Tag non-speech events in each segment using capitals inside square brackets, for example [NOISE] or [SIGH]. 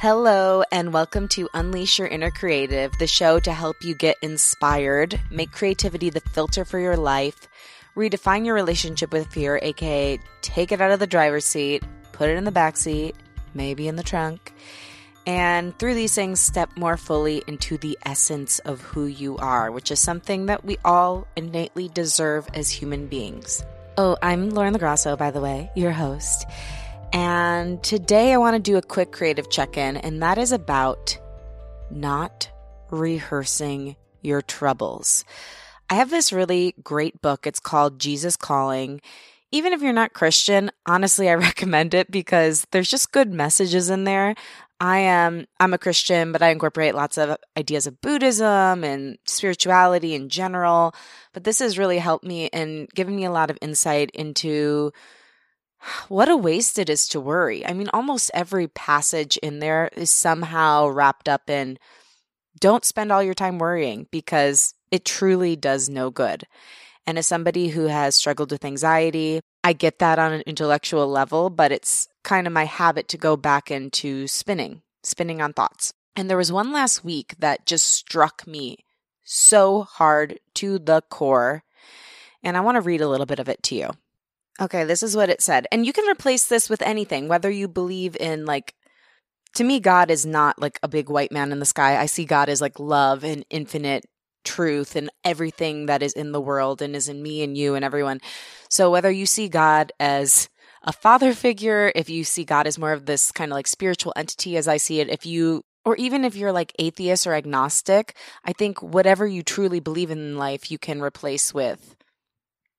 Hello, and welcome to Unleash Your Inner Creative, the show to help you get inspired, make creativity the filter for your life, redefine your relationship with fear, aka take it out of the driver's seat, put it in the back seat, maybe in the trunk, and through these things, step more fully into the essence of who you are, which is something that we all innately deserve as human beings. Oh, I'm Lauren LaGrasso, by the way, your host. And today I want to do a quick creative check in, and that is about not rehearsing your troubles. I have this really great book. It's called Jesus Calling. Even if you're not Christian, honestly, I [LAUGHS] recommend it because there's just good messages in there. I am I'm a Christian, but I incorporate lots of ideas of Buddhism and spirituality in general. But this has really helped me and given me a lot of insight into what a waste it is to worry. I mean, almost every passage in there is somehow wrapped up in don't spend all your time worrying because it truly does no good. And as somebody who has struggled with anxiety, I get that on an intellectual level, but it's kind of my habit to go back into spinning, spinning on thoughts. And there was one last week that just struck me so hard to the core. And I want to read a little bit of it to you. Okay, this is what it said. And you can replace this with anything, whether you believe in like to me God is not like a big white man in the sky. I see God as like love and infinite truth and everything that is in the world and is in me and you and everyone. So whether you see God as a father figure, if you see God as more of this kind of like spiritual entity as I see it, if you or even if you're like atheist or agnostic, I think whatever you truly believe in life you can replace with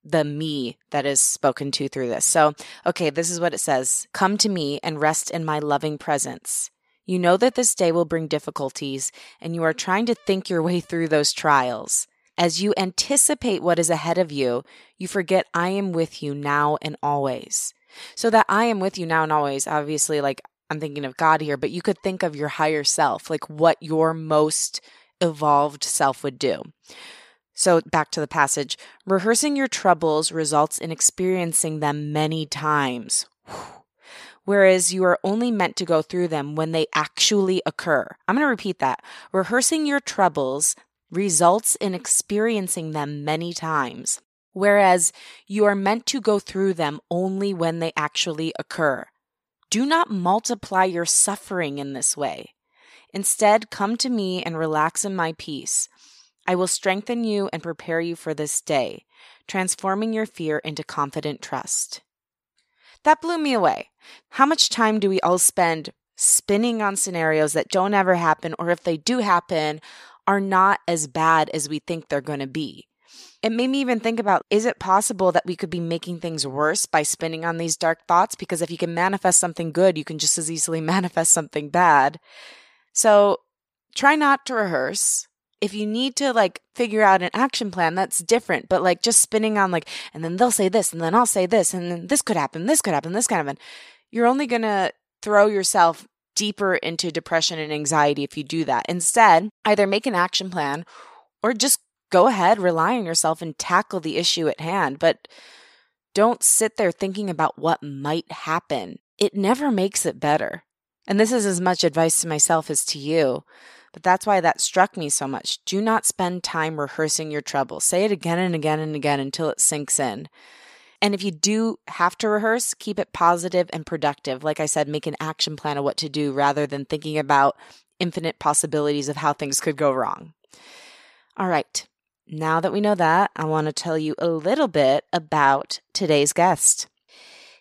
the me that is spoken to through this. So, okay, this is what it says Come to me and rest in my loving presence. You know that this day will bring difficulties, and you are trying to think your way through those trials. As you anticipate what is ahead of you, you forget I am with you now and always. So, that I am with you now and always, obviously, like I'm thinking of God here, but you could think of your higher self, like what your most evolved self would do. So, back to the passage rehearsing your troubles results in experiencing them many times. [SIGHS] Whereas you are only meant to go through them when they actually occur. I'm going to repeat that. Rehearsing your troubles results in experiencing them many times, whereas you are meant to go through them only when they actually occur. Do not multiply your suffering in this way. Instead, come to me and relax in my peace. I will strengthen you and prepare you for this day, transforming your fear into confident trust. That blew me away. How much time do we all spend spinning on scenarios that don't ever happen, or if they do happen, are not as bad as we think they're going to be? It made me even think about is it possible that we could be making things worse by spinning on these dark thoughts? Because if you can manifest something good, you can just as easily [LAUGHS] manifest something bad. So try not to rehearse if you need to like figure out an action plan, that's different. But like just spinning on like, and then they'll say this, and then I'll say this, and then this could happen, this could happen, this could happen. You're only going to throw yourself deeper into depression and anxiety if you do that. Instead, either make an action plan or just go ahead, rely on yourself and tackle the issue at hand. But don't sit there thinking about what might happen. It never makes it better. And this is as much advice to myself as to you. But that's why that struck me so much. Do not spend time rehearsing your trouble. Say it again and again and again until it sinks in. And if you do have to rehearse, keep it positive and productive. Like I said, make an action plan of what to do rather than thinking about infinite possibilities of how things could go wrong. All right. Now that we know that, I want to tell you a little bit about today's guest.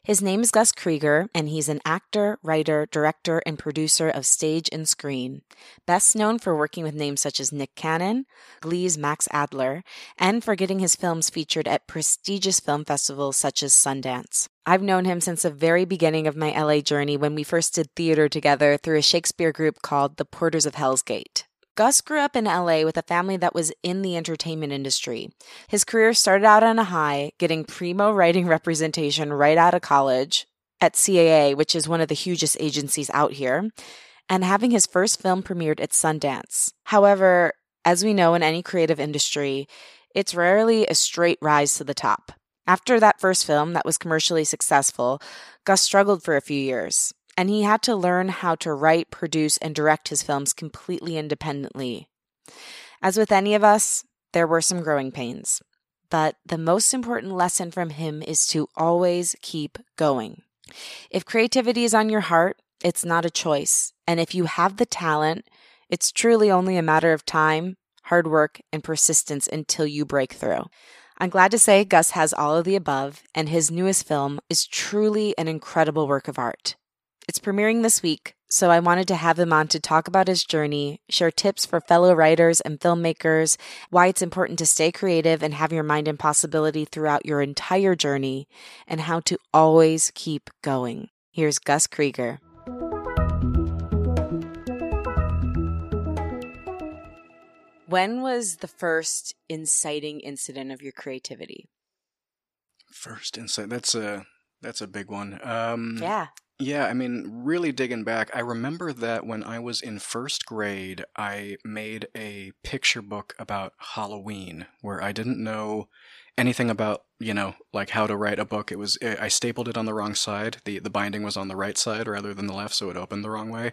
His name is Gus Krieger, and he's an actor, writer, director, and producer of stage and screen. Best known for working with names such as Nick Cannon, Glee's Max Adler, and for getting his films featured at prestigious film festivals such as Sundance. I've known him since the very beginning of my LA journey when we first did theater together through a Shakespeare group called the Porters of Hell's Gate. Gus grew up in LA with a family that was in the entertainment industry. His career started out on a high, getting primo writing [LAUGHS] representation right out of college at CAA, which is one of the hugest agencies out here, and having his first film premiered at Sundance. However, as we know in any creative industry, it's rarely a straight rise to the top. After that first film that was commercially successful, Gus struggled for a few years. And he had to learn how to write, produce, and direct his films completely independently. As with any of us, there were some growing pains. But the most important lesson from him is to always keep going. If creativity is on your heart, it's not a choice. And if you have the talent, it's truly only a matter of time, hard work, and persistence until you break through. I'm glad to say Gus has all of the above, and his newest film is truly an incredible work of art. It's premiering this week, so I wanted to have him on to talk about his journey, share tips for fellow writers and filmmakers, why it's important to stay creative and have your mind in possibility throughout your entire journey, and how to always keep going. Here's Gus Krieger. When was the first inciting incident of your creativity? First insight. That's a that's a big one. Um, Yeah. Yeah, I mean, really digging back, I remember that when I was in first grade, I made a picture book about Halloween where I didn't know anything about, you know, like how to write a book. It was I stapled it on the wrong side. The the binding was on the right side rather than the left, so it opened the wrong way.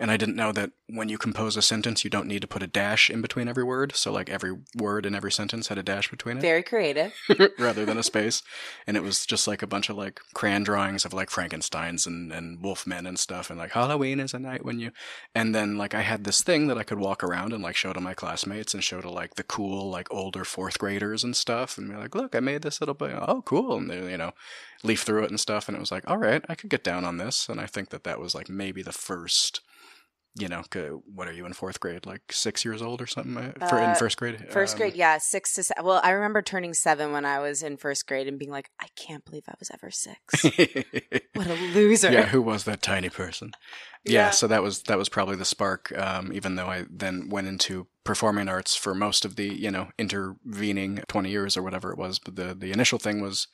And I didn't know that when you compose a sentence, you don't need to put a dash in between every word. So like every word in every sentence had a dash between it Very creative. [LAUGHS] [LAUGHS] rather than a space. And it was just like a bunch of like crayon drawings of like Frankensteins and, and Wolfmen and stuff. And like Halloween is a night when you, and then like I had this thing that I could walk around and like show to my classmates and show to like the cool, like older fourth graders and stuff. And be like, look, I made this little bit. Oh, cool. And they, you know, leaf through it and stuff. And it was like, all right, I could get down on this. And I think that that was like maybe the first, you know, what are you in fourth grade? Like six years old or something uh, for, in Uh, first grade? First Um, grade, yeah, six to seven. Well, I remember turning seven when I was in first grade and being like, I can't believe I was ever six. [LAUGHS] what a loser. yeah, who was that tiny person? Yeah, Yeah. so that was that was probably the spark. Um, even though I then went into performing arts for most of the you know intervening twenty years or whatever it was, but the the initial thing was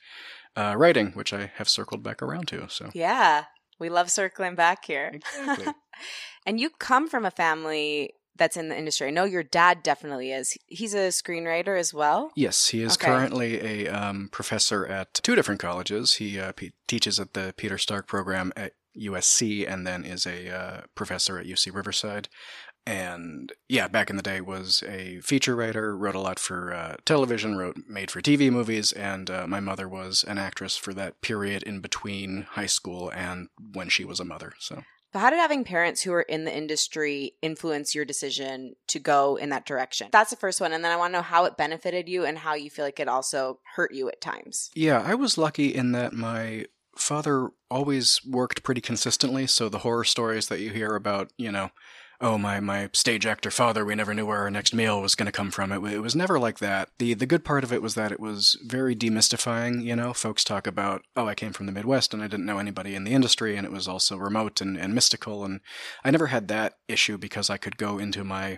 uh, writing, which I have circled back around to. So Yeah. We love circling back here. Exactly. [LAUGHS] and you come from a family that's in the industry. I know your dad definitely is. He's a screenwriter as well. yes, he is Okay. currently a um, professor at two different colleges. He uh, p- teaches at the Peter Stark program at USC, and then is a uh, professor at UC Riverside. And yeah, back in the day was a feature writer, wrote a lot for uh, television, wrote made for TV movies, and uh, my mother was an actress for that period in between high school and when she was a mother. So But how did having parents who are in the industry influence your decision to go in that direction? That's the first one. And then I want to know how it benefited you and how you feel like it also hurt you at times. yeah, I was lucky in that my father always worked pretty consistently. So the horror stories that you hear about, you know. Oh my! My stage actor father. We never knew where our next meal was going to come from. It, it was never like that. the The good part of it was that it was very demystifying. You know, folks talk about, oh, I came from the Midwest and I didn't know anybody in the industry, and it was also remote and, and mystical. And I never had that issue because I could go into my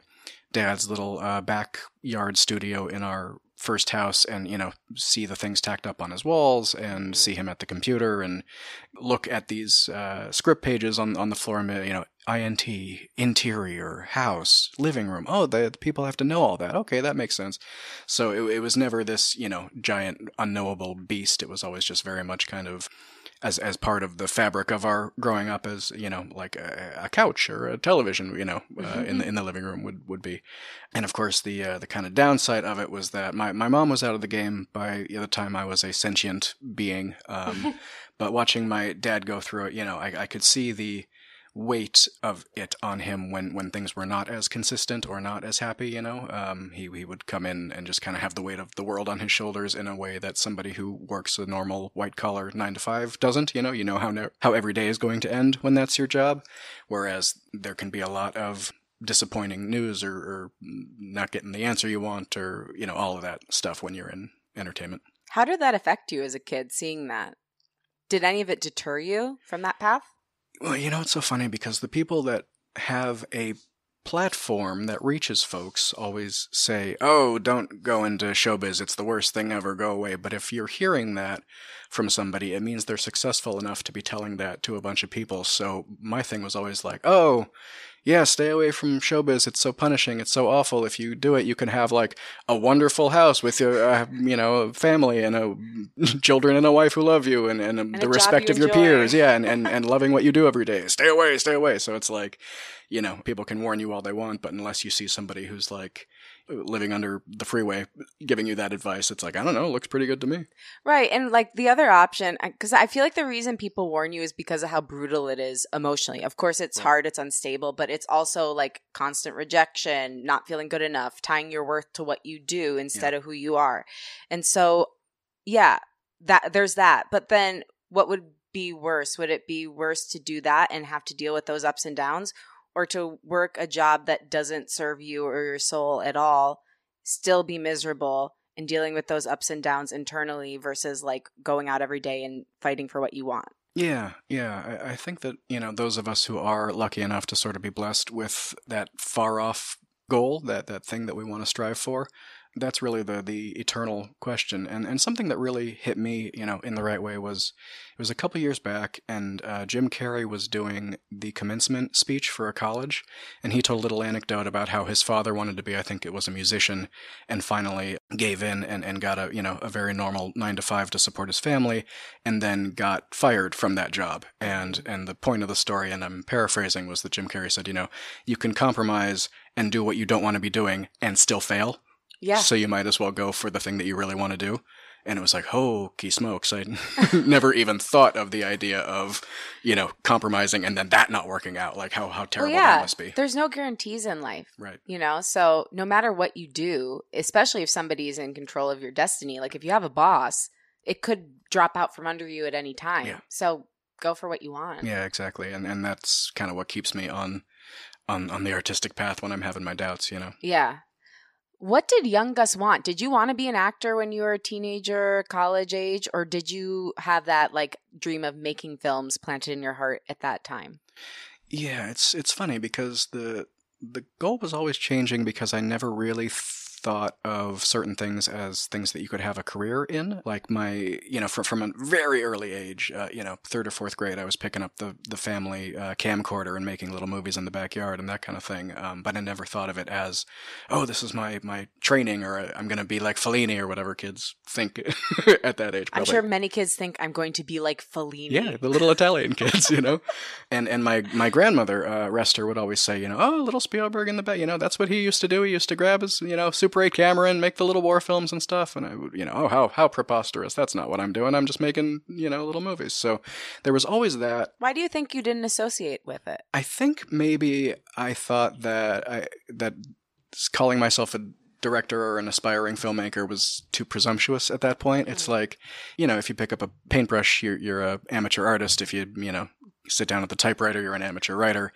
dad's little uh, backyard studio in our first house and you know see the things tacked up on his walls and see him at the computer and look at these uh, script pages on on the floor and you know int interior house living room. Oh the, the people have to know all that. Okay that makes sense. So it, it was never this you know giant unknowable beast. It was always just very much kind of as as part of the fabric of our growing up as you know like a, a couch or a television you know uh, in the in the living room would would be. And of course the uh, the kind of downside of it was that my my mom was out of the game by the time I was a sentient being um, [LAUGHS] but watching my dad go through it you know I, I could see the weight of it on him when when things were not as consistent or not as happy you know um, he he would come in and just kind of have the weight of the world on his shoulders in a way that somebody who works a normal white collar 9 to 5 doesn't you know you know how ne- how every day is going to end when that's your job whereas there can be a lot of disappointing news or, or not getting the answer you want or you know all of that stuff when you're in entertainment How did that affect you as a kid seeing that? Did any of it deter you from that path? Well, you know, it's so funny because the people that have a platform that reaches folks always say, oh, don't go into showbiz. It's the worst thing ever. Go away. But if you're hearing that from somebody, it means they're successful enough to be telling that to a bunch of people. So my thing was always like, oh, yeah, stay away from showbiz. It's so punishing. It's so awful. If you do it, you can have like a wonderful house with your, uh, you know, family and a [LAUGHS] children and a wife who love you and, and, And the respect you of your enjoy. peers. Yeah. And, and, [LAUGHS] and loving what you do every day. Stay away, stay away. So it's like, you know, people can warn you all they want, but unless you see somebody who's like living under the freeway giving you that advice, it's like, I don't know, it looks pretty good to me. Right. And like the other option, because I feel like the reason people warn you is because of how brutal it is emotionally. Of course, it's Right. hard, it's unstable, but it's also like constant rejection, not feeling good enough, tying your worth to what you do instead of who you are. And so, yeah, that there's that. But then what would be worse? Would it be worse to do that and have to deal with those ups and downs? Or to work a job that doesn't serve you or your soul at all, still be miserable and dealing with those ups and downs internally versus like going out every day and fighting for what you want. Yeah, yeah. I, I think that, you know, those of us who are lucky enough to sort of be blessed with that far off goal, that, that thing that we want to strive for, that's really the, the eternal question. And, and something that really hit me, you know, in the right way was it was a couple years back, and uh, Jim Carrey was doing the commencement speech for a college, and he told a little anecdote about how his father wanted to be, I think it was a musician, and finally gave in and, and got a, you know, a very normal nine to five to support his family, and then got fired from that job. And and the point of the story, and I'm paraphrasing, was that Jim Carrey said, you know, you can compromise and do what you don't want to be doing and still fail. Yeah. So you might as well go for the thing that you really want to do. And it was like, hokey smokes. I [LAUGHS] never even thought of the idea of, you know, compromising and then that not working out. Like how, how well, terrible yeah. that must be. There's no guarantees in life. Right. You know, so no matter what you do, especially if somebody is in control of your destiny, like if you have a boss, it could drop out from under you at any time. Yeah. So go for what you want. Yeah, exactly. And and that's kind of what keeps me on on on the artistic path when I'm having my doubts, you know. Yeah. What did young Gus want? Did you want to be an actor when you were a teenager, college age, or did you have that like dream of making films planted in your heart at that time? Yeah, it's it's funny because the the goal was always changing because I never really thought of certain things as things that you could have a career in. Like my, you know, from from a very early age, uh, you know, third or fourth grade, I was picking up the the family uh, camcorder and making little movies in the backyard and that kind of thing. Um, but I never thought of it as, oh, this is my my training, or uh, I'm going to be like Fellini or whatever kids think [LAUGHS] at that age. I'm sure many kids think I'm going to be like Fellini. Yeah, the little Italian kids, you know, [LAUGHS] and and my my grandmother, uh, Rester, would always say, you know, oh, little Spielberg in the back, you know, that's what he used to do. He used to grab his, you know, Super 8 camera and make the little war films and stuff. And I would, you know, oh, how how preposterous! That's not what I'm doing. I'm just making, you know, little movies. So there was always that. Why do you think you didn't associate with it? I think maybe I thought that I that calling myself a director or an aspiring filmmaker was too presumptuous at that point. It's mm-hmm. like, you know, if you pick up a paintbrush, you're you're a amateur artist. If you you know sit down at the typewriter, you're an amateur writer.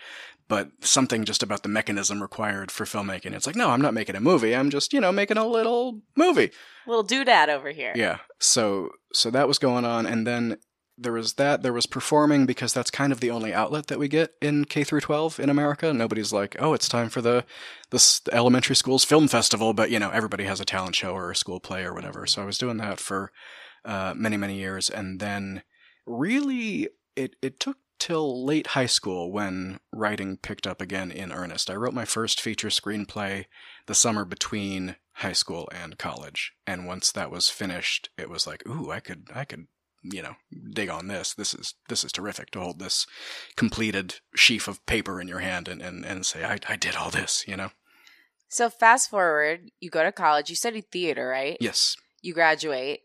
But something just about the mechanism required for filmmaking. It's like, no, I'm not making a movie. I'm just, you know, making a little movie. Little doodad over here. Yeah. So so that was going on, and then there was that. There was performing because that's kind of the only outlet that we get in K through 12 in America. Nobody's like, oh, it's time for the this elementary school's film festival, but you know, everybody has a talent show or a school play or whatever. So I was doing that for uh, many many years, and then really it it took till late high school when writing picked up again in earnest. I wrote my first feature screenplay the summer between high school and college, and once that was finished, it was like, ooh, I could I could you know dig on this. This is this is terrific to hold this completed sheaf of paper in your hand and and, and say I I did all this, you know. So fast forward, you go to college. You studied theater, right? Yes. You graduate.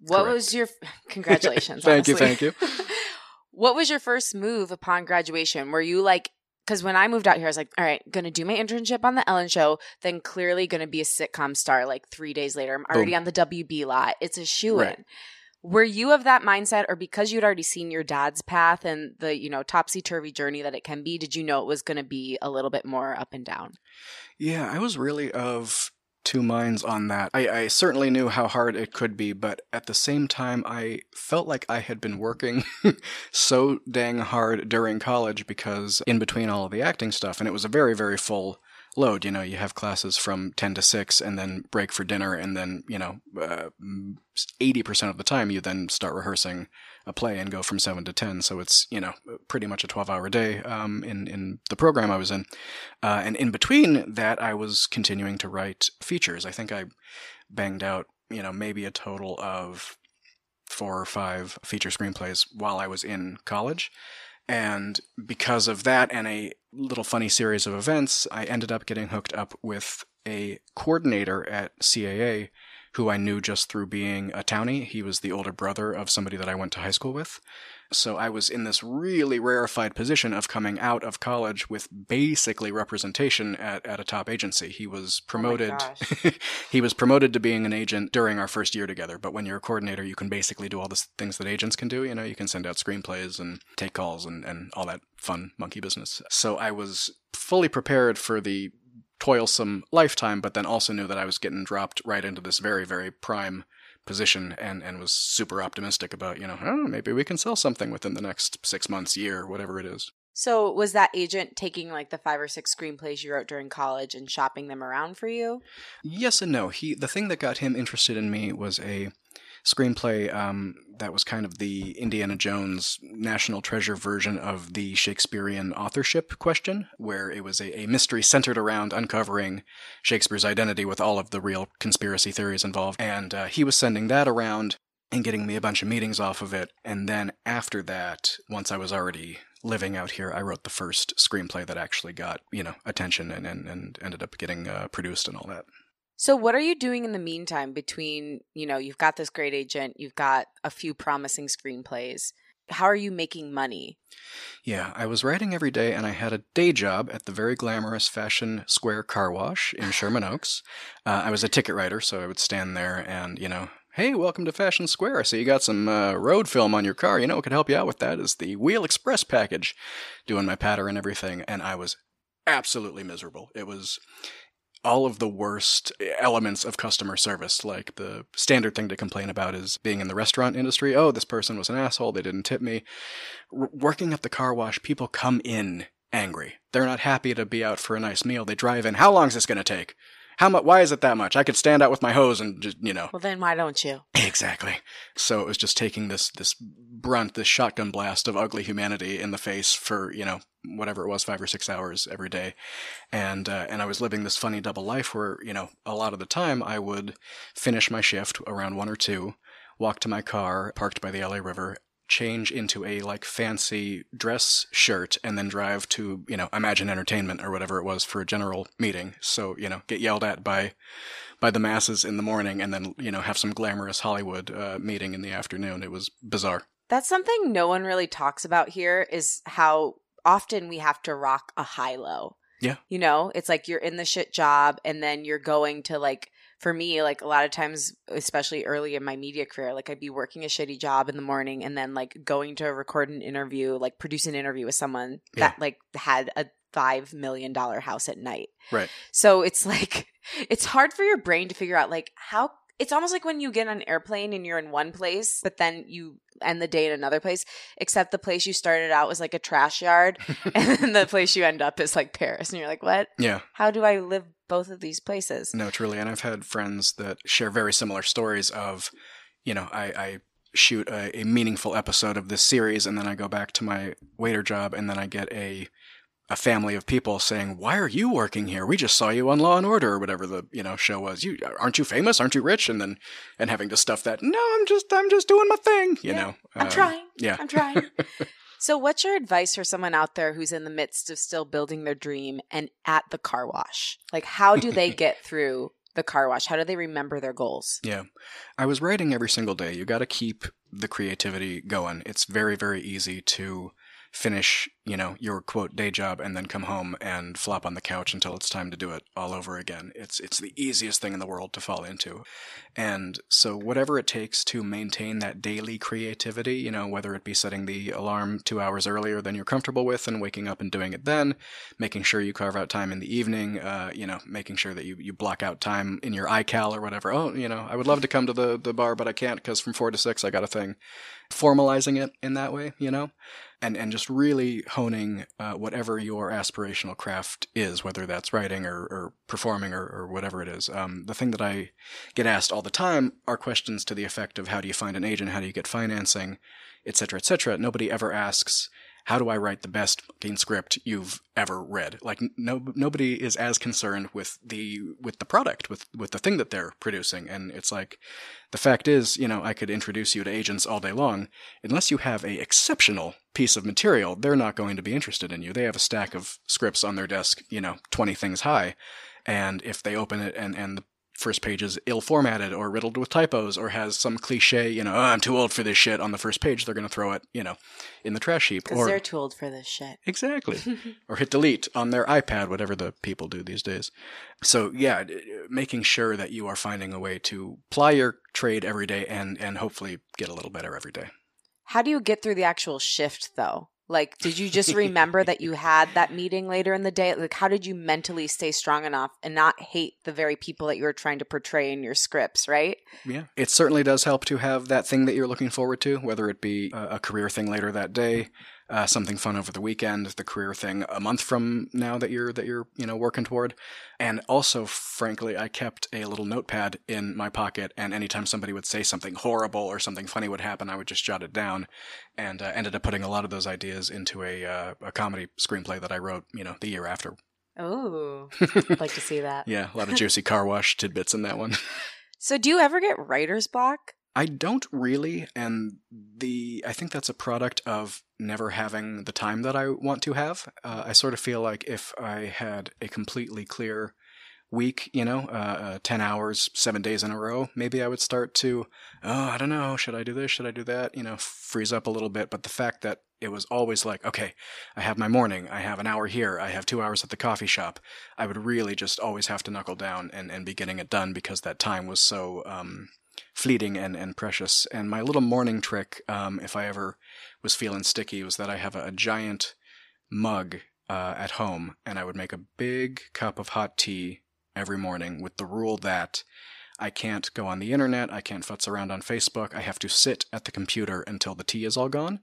What Correct. was your [LAUGHS] [LAUGHS] congratulations? Thank you, thank you. [LAUGHS] what was your first move upon graduation? Were you like, because when I moved out here, I was like, all right, gonna do my internship on the Ellen Show, then clearly gonna be a sitcom star. Like three days later, I'm already Boom. on the WB lot. It's a shoe in. Right. Were you of that mindset, or because you'd already seen your dad's path and the you know topsy turvy journey that it can be, did you know it was going to be a little bit more up and down? Yeah, I was really of two minds on that. I, I certainly knew how hard it could be, but at the same time, I felt like I had been working [LAUGHS] so dang hard during college because in between all of the acting stuff, and it was a very, very full load. You know, you have classes from 10 to 6 and then break for dinner. And then, you know, uh, 80% of the time you then start rehearsing a play and go from 7 to 10. So it's, you know, pretty much a 12 hour day um, in, in the program I was in. Uh, and in between that, I was continuing to write features. I think I banged out, you know, maybe a total of four or five feature screenplays while I was in college. And because of that and a little funny series of events, I ended up getting hooked up with a coordinator at CAA who I knew just through being a townie. He was the older brother of somebody that I went to high school with. So I was in this really rarefied position of coming out of college with basically representation at, at a top agency. He was oh promoted. Oh [LAUGHS] he was promoted to being an agent during our first year together. But when you're a coordinator, you can basically do all the things that agents can do. You know, you can send out screenplays and take calls and, and all that fun monkey business. So I was fully prepared for the toilsome lifetime, but then also knew that I was getting dropped right into this very, very prime position and, and was super optimistic about, you know, oh, maybe we can sell something within the next six months, year, whatever it is. So was that agent taking like the five or six screenplays you wrote during college and shopping them around for you? Yes and no. He the thing that got him interested in me was a screenplay um, that was kind of the Indiana Jones National Treasure version of the Shakespearean authorship question, where it was a, a mystery centered around uncovering Shakespeare's identity with all of the real conspiracy theories involved. And uh, he was sending that around and getting me a bunch of meetings off of it. And then after that, once I was already living out here, I wrote the first screenplay that actually got, you know, attention and, and, and ended up getting uh, produced and all that. So what are you doing in the meantime between, you know, you've got this great agent, you've got a few promising screenplays. How are you making money? Yeah, I was writing every day and I had a day job at the very glamorous Fashion Square car wash in Sherman [LAUGHS] Oaks. Uh, I was a ticket writer, so I would stand there and, you know, hey, welcome to Fashion Square. So you got some uh, road film on your car. You know what could help you out with that is the Wheel Express package. Doing my patter and everything, and I was absolutely miserable. It was all of the worst eh, elements of customer service. Like the standard thing to complain about is being in the restaurant industry. Oh, this person was an asshole. They didn't tip me. R- working at the car wash, people come in angry. They're not happy to be out for a nice meal. They drive in. How long is this going to take? How much? Why is it that much? I could stand out with my hose and just, you know. Well, then why don't you? Exactly. So it was just taking this this brunt, this shotgun blast of ugly humanity in the face for you know whatever it was, five or six hours every day, and uh, and I was living this funny double life where you know a lot of the time I would finish my shift around one or two, walk to my car parked by the LA River, change into a like fancy dress shirt and then drive to you know imagine entertainment or whatever it was for a general meeting so you know get yelled at by by the masses in the morning and then you know have some glamorous hollywood uh, meeting in the afternoon it was bizarre That's something no one really talks about here is how often we have to rock a high low. Yeah. You know, it's like you're in the shit job and then you're going to like for me, like a lot of times, especially early in my media career, like I'd be working a shitty job in the morning and then like going to record an interview, like produce an interview with someone Yeah. that like had a five million dollar house at night. right So it's like [LAUGHS] it's hard for your brain to figure out like how it's almost like when you get on an airplane and you're in one place, but then you end the day in another place, except the place you started out was like a trash yard [LAUGHS] [LAUGHS] and then the place you end up is like Paris. And you're like, what? yeah How do I live both of these places? No, truly. And I've had friends that share very similar stories of, you know, I, I shoot a, a meaningful episode of this series and then I go back to my waiter job and then I get a a family of people saying, "Why are you working here? We just saw you on Law and Order or whatever the you know show was. You aren't you famous? Aren't you rich?" And then and having to stuff that. No, I'm just I'm just doing my thing. You Yeah, know, I'm Um, trying. Yeah, I'm trying. [LAUGHS] so, what's your advice for someone out there who's in the midst of still building their dream and at the car wash? Like, how do they [LAUGHS] get through the car wash? How do they remember their goals? Yeah. I was writing every single day. You got to keep the creativity going. It's very, very easy to finish, you know, your quote day job and then come home and flop on the couch until it's time to do it all over again. It's it's the easiest thing in the world to fall into. And so whatever it takes to maintain that daily creativity, you know, whether it be setting the alarm 2 hours earlier than you're comfortable with and waking up and doing it then, making sure you carve out time in the evening, uh, you know, making sure that you, you block out time in your iCal or whatever. Oh, you know, I would love to come to the, the bar, but I can't because from four to six I got a thing. Formalizing it in that way, you know, and, and just really honing uh, whatever your aspirational craft is, whether that's writing or, or performing or, or, whatever it is. Um, the thing that I get asked all the time are questions to the effect of how do you find an agent, how do you get financing, etc., etc. Nobody ever asks how do I write the best fucking script you've ever read? Like no nobody is as concerned with the with the product, with with the thing that they're producing. And it's like the fact is, you know, I could introduce you to agents all day long. Unless you have a exceptional piece of material, they're not going to be interested in you. They have a stack of scripts on their desk, you know, 20 things high. And if they open it and, and the first page is ill formatted or riddled with typos or has some cliche, you know, oh, I'm too old for this shit on the first page, they're going to throw it, you know, in the trash heap. Because they're too old for this shit. Exactly. [LAUGHS] or hit delete on their iPad, whatever the people do these days. So, yeah, making sure that you are finding a way to ply your trade every day and, and hopefully get a little better every day. How do you get through the actual shift, though? Like, did you just remember that you had that meeting later in the day? Like, how did you mentally stay strong enough and not hate the very people that you were trying to portray in your scripts, right? Yeah. It certainly does help to have that thing that you're looking forward to, whether it be a career thing later that day, uh, something fun over the weekend, the career thing a month from now that you're that you're you know working toward, and also frankly, I kept a little notepad in my pocket, and anytime somebody would say something horrible or something funny would happen, I would just jot it down, and uh, ended up putting a lot of those ideas into a uh, a comedy screenplay that I wrote you know the year after. Oh, I'd like to see that. [LAUGHS] yeah, a lot of juicy car wash [LAUGHS] tidbits in that one. So, do you ever get writer's block? I don't really, and the I think that's a product of never having the time that I want to have. Uh, I sort of feel like if I had a completely clear week, you know, uh, uh, 10 hours, seven days in a row, maybe I would start to, oh, I don't know, should I do this? Should I do that? You know, freeze up a little bit. But the fact that it was always like, okay, I have my morning, I have an hour here, I have two hours at the coffee shop, I would really just always have to knuckle down and, and be getting it done because that time was so, um, fleeting and, and precious. And my little morning trick, um, if I ever was feeling sticky, was that I have a, a giant mug uh, at home, and I would make a big cup of hot tea every morning with the rule that I can't go on the internet, I can't futz around on Facebook, I have to sit at the computer until the tea is all gone.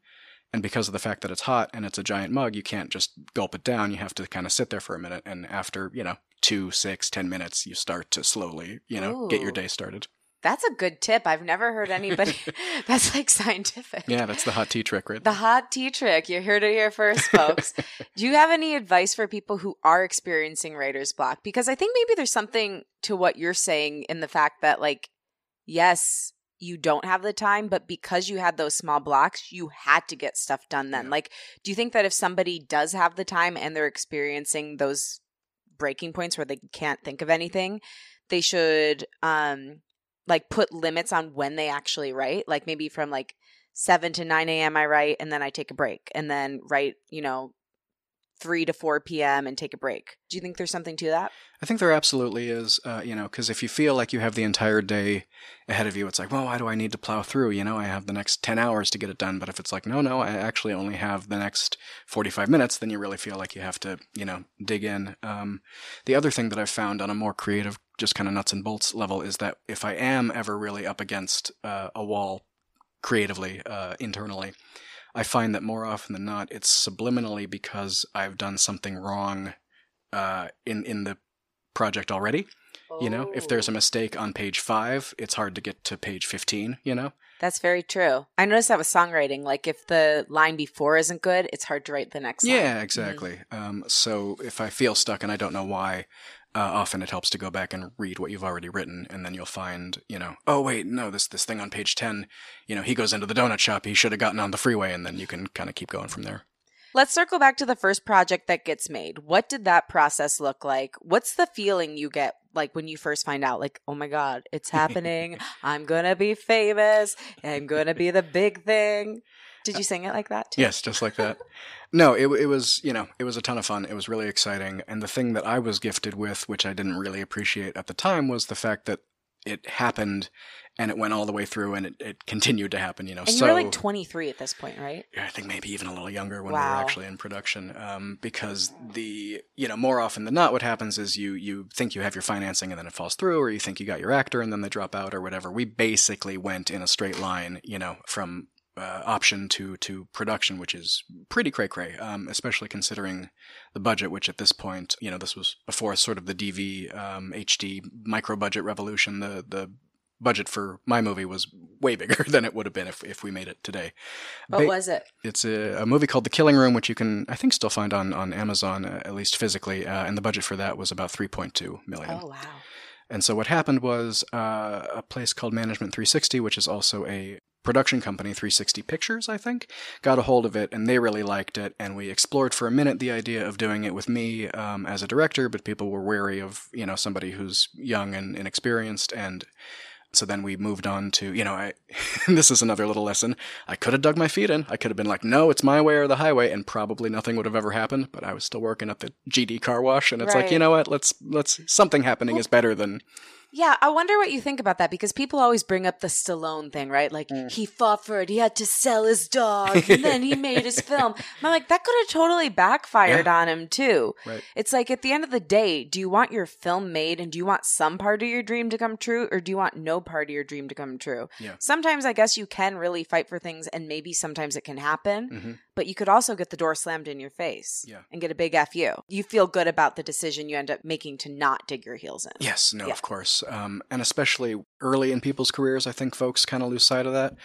And because of the fact that it's hot and it's a giant mug, you can't just gulp it down. You have to kind of sit there for a minute. And after, you know, two, six, ten minutes, you start to slowly, you know, Ooh. get your day started. That's a good tip. I've never heard anybody. [LAUGHS] [LAUGHS] that's like scientific. Yeah, that's the hot tea trick, right? The hot tea trick. You're here to hear first, folks. [LAUGHS] Do you have any advice for people who are experiencing writer's block? Because I think maybe there's something to what you're saying in the fact that, like, yes, you don't have the time, but because you had those small blocks, you had to get stuff done then. Yeah. Like, do you think that if somebody does have the time and they're experiencing those breaking points where they can't think of anything, they should um like put limits on when they actually write like maybe from like 7 to 9 a.m i write and then i take a break and then write you know 3 to 4 p.m. and take a break. Do you think there's something to that? I think there absolutely is, uh, you know, because if you feel like you have the entire day ahead of you, it's like, well, why do I need to plow through? You know, I have the next 10 hours to get it done. But if it's like, no, no, I actually only have the next 45 minutes, then you really feel like you have to, you know, dig in. Um, the other thing that I've found on a more creative, just kind of nuts and bolts level is that if I am ever really up against uh, a wall creatively, uh, internally, I find that more often than not, it's subliminally because I've done something wrong uh, in in the project already. Oh. You know, if there's a oh. mistake on page five, it's hard to get to page fifteen. You know. That's very true. I noticed that with songwriting. Like if the line before isn't good, it's hard to write the next yeah, line. Yeah, exactly. Mm-hmm. Um, so if I feel stuck and I don't know why, uh, often it helps to go back and read what you've already written, and then you'll find, you know, oh wait, no, this this thing on page ten, you know, he goes into the donut shop. He should have gotten on the freeway, and then you can kind of keep going from there. Let's circle back to the first project that gets made. What did that process look like? What's the feeling you get like when you first find out like, "Oh my god, it's happening. [LAUGHS] I'm going to be famous. I'm going to be the big thing." Did you sing it like that too? Yes, just like that. [LAUGHS] no, it it was, you know, it was a ton of fun. It was really exciting, and the thing that I was gifted with, which I didn't really appreciate at the time, was the fact that it happened and it went all the way through and it, it continued to happen, you know. And so, you were like 23 at this point, right? Yeah, I think maybe even a little younger when wow. we were actually in production. Um, because the, you know, more often than not, what happens is you, you think you have your financing and then it falls through, or you think you got your actor and then they drop out or whatever. We basically went in a straight line, you know, from uh, option to to production, which is pretty cray cray, um, especially considering the budget, which at this point, you know, this was before sort of the DV um, HD micro budget revolution. The the budget for my movie was way bigger [LAUGHS] than it would have been if, if we made it today. What ba- was it? It's a, a, movie called The Killing Room, which you can, I think, still find on, on Amazon, uh, at least physically. Uh, and the budget for that was about 3.2 million. Oh, wow. And so what happened was uh, a place called Management 360, which is also a production company, 360 Pictures, I think, got a hold of it and they really liked it. And we explored for a minute the idea of doing it with me um, as a director, but people were wary of, you know, somebody who's young and inexperienced and so then we moved on to, you know, I, [LAUGHS] this is another little lesson. I could have dug my feet in. I could have been like, no, it's my way or the highway, and probably nothing would have ever happened. But I was still working at the GD car wash, and it's right. like, you know what? Let's let's something happening well, is better than yeah, I wonder what you think about that because people always bring up the Stallone thing, right? Like mm. he fought for it, he had to sell his dog, [LAUGHS] and then he made his film. I'm like, that could have totally backfired yeah. on him too. Right. It's like at the end of the day, do you want your film made and do you want some part of your dream to come true, or do you want no part of your dream to come true? Yeah. Sometimes I guess you can really fight for things, and maybe sometimes it can happen. Mm-hmm but you could also get the door slammed in your face yeah. and get a big fu. You You feel good about the decision you end up making to not dig your heels in. Yes, no, yeah. of course, um, and especially early in people's careers, I think folks kind of lose sight of that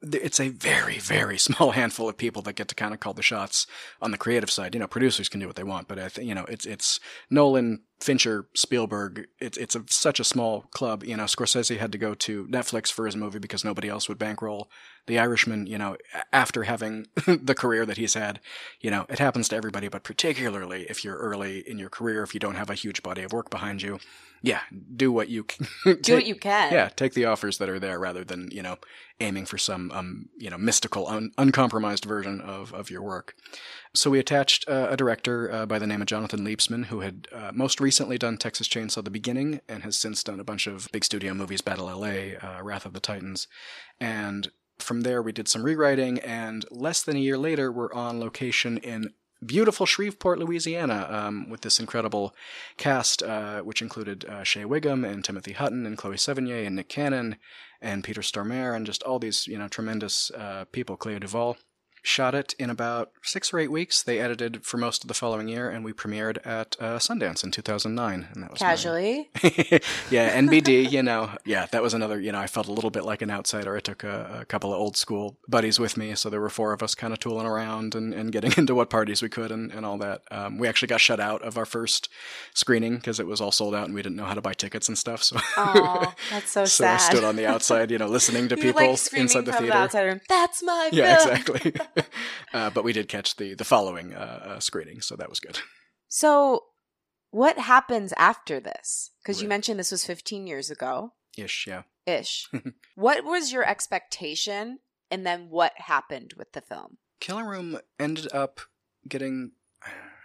it's a very, very [LAUGHS] small handful of people that get to kind of call the shots on the creative side. You know, producers can do what they want, but I think, you know, it's, it's Nolan, Fincher, Spielberg. It's, it's a, such a small club. You know, Scorsese had to go to Netflix for his movie because nobody else would bankroll The Irishman, you know, after having [LAUGHS] the career that he's had. You know, it happens to everybody, but particularly if you're early in your career, if you don't have a huge body of work behind you, yeah, do what you [LAUGHS] can. do what you can. Yeah, take the offers that are there rather than, you know, aiming for some um, you know mystical, un- uncompromised version of of your work. So we attached uh, a director uh, by the name of Jonathan Liebesman, who had uh, most recently done Texas Chainsaw: The Beginning, and has since done a bunch of big studio movies, Battle L.A., uh, Wrath of the Titans, and from there we did some rewriting. And less than a year later, we're on location in beautiful Shreveport, Louisiana, um, with this incredible cast, uh, which included uh, Shea Whigham and Timothy Hutton and Chloe Sevigny and Nick Cannon and Peter Stormare and just all these you know tremendous uh, people, Clea Duvall shot it in about six or eight weeks. They edited for most of the following year, and we premiered at uh, Sundance in 2009. And that was casually. My... [LAUGHS] yeah, NBD. you know, yeah, that was another. You know, I felt a little bit like an outsider. I took a, a couple of old school buddies with me, so there were four of us kind of tooling around and, and getting [LAUGHS] into what parties we could and, and all that. Um, we actually got shut out of our first screening because it was all sold out and we didn't know how to buy tickets and stuff. So, Aww, [LAUGHS] that's so, so sad. So I stood on the outside, you know, listening to people like inside the theater. The room, that's my yeah, exactly. [LAUGHS] uh, but we did catch the the following uh, uh, screening, so that was good. So, what happens after this? Because right. you mentioned this was 15 years ago. Ish, yeah. Ish. [LAUGHS] what was your expectation, and then what happened with the film? Killing Room ended up getting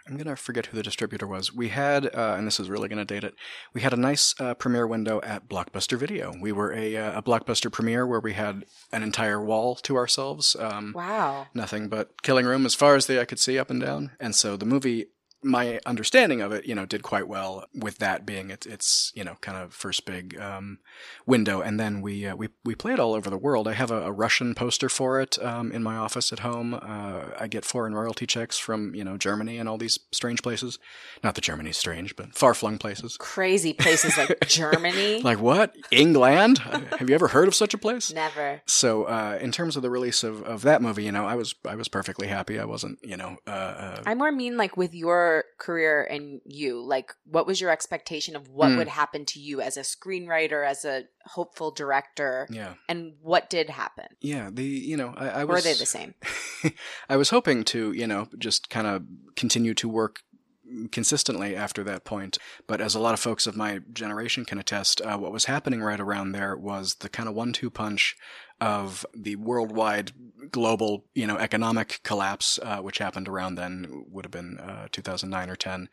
I'm gonna forget who the distributor was. We had, uh, and this is really gonna date it. We had a nice uh, premiere window at Blockbuster Video. We were a, uh, a Blockbuster premiere where we had an entire wall to ourselves. Um, wow. Nothing but Killing Room as far as the eye could see up and down. And so the movie my understanding of it, you know, did quite well with that being its, its you know, kind of first big um, window. And then we uh, we we play it all over the world. I have a, a Russian poster for it um, in my office at home. Uh, I get foreign royalty checks from you know Germany and all these strange places. Not that Germany's strange, but far flung places. Crazy places like [LAUGHS] Germany. like what? England? have you ever heard of such a place? Never. So uh, in terms of the release of, of that movie, you know, I was I was perfectly happy. I wasn't, you know. Uh, uh, I more mean like with your career and you? Like, what was your expectation of what mm. would happen to you as a screenwriter, as a hopeful director? Yeah. And what did happen? Yeah. The, you know, I, I was. Were they the same? [LAUGHS] I was hoping to, you know, just kind of continue to work consistently after that point. But as a lot of folks of my generation can attest, uh, what was happening right around there was the kind of one-two punch of the worldwide global, you know, economic collapse, uh, which happened around then, would have been uh, 2009 or 10,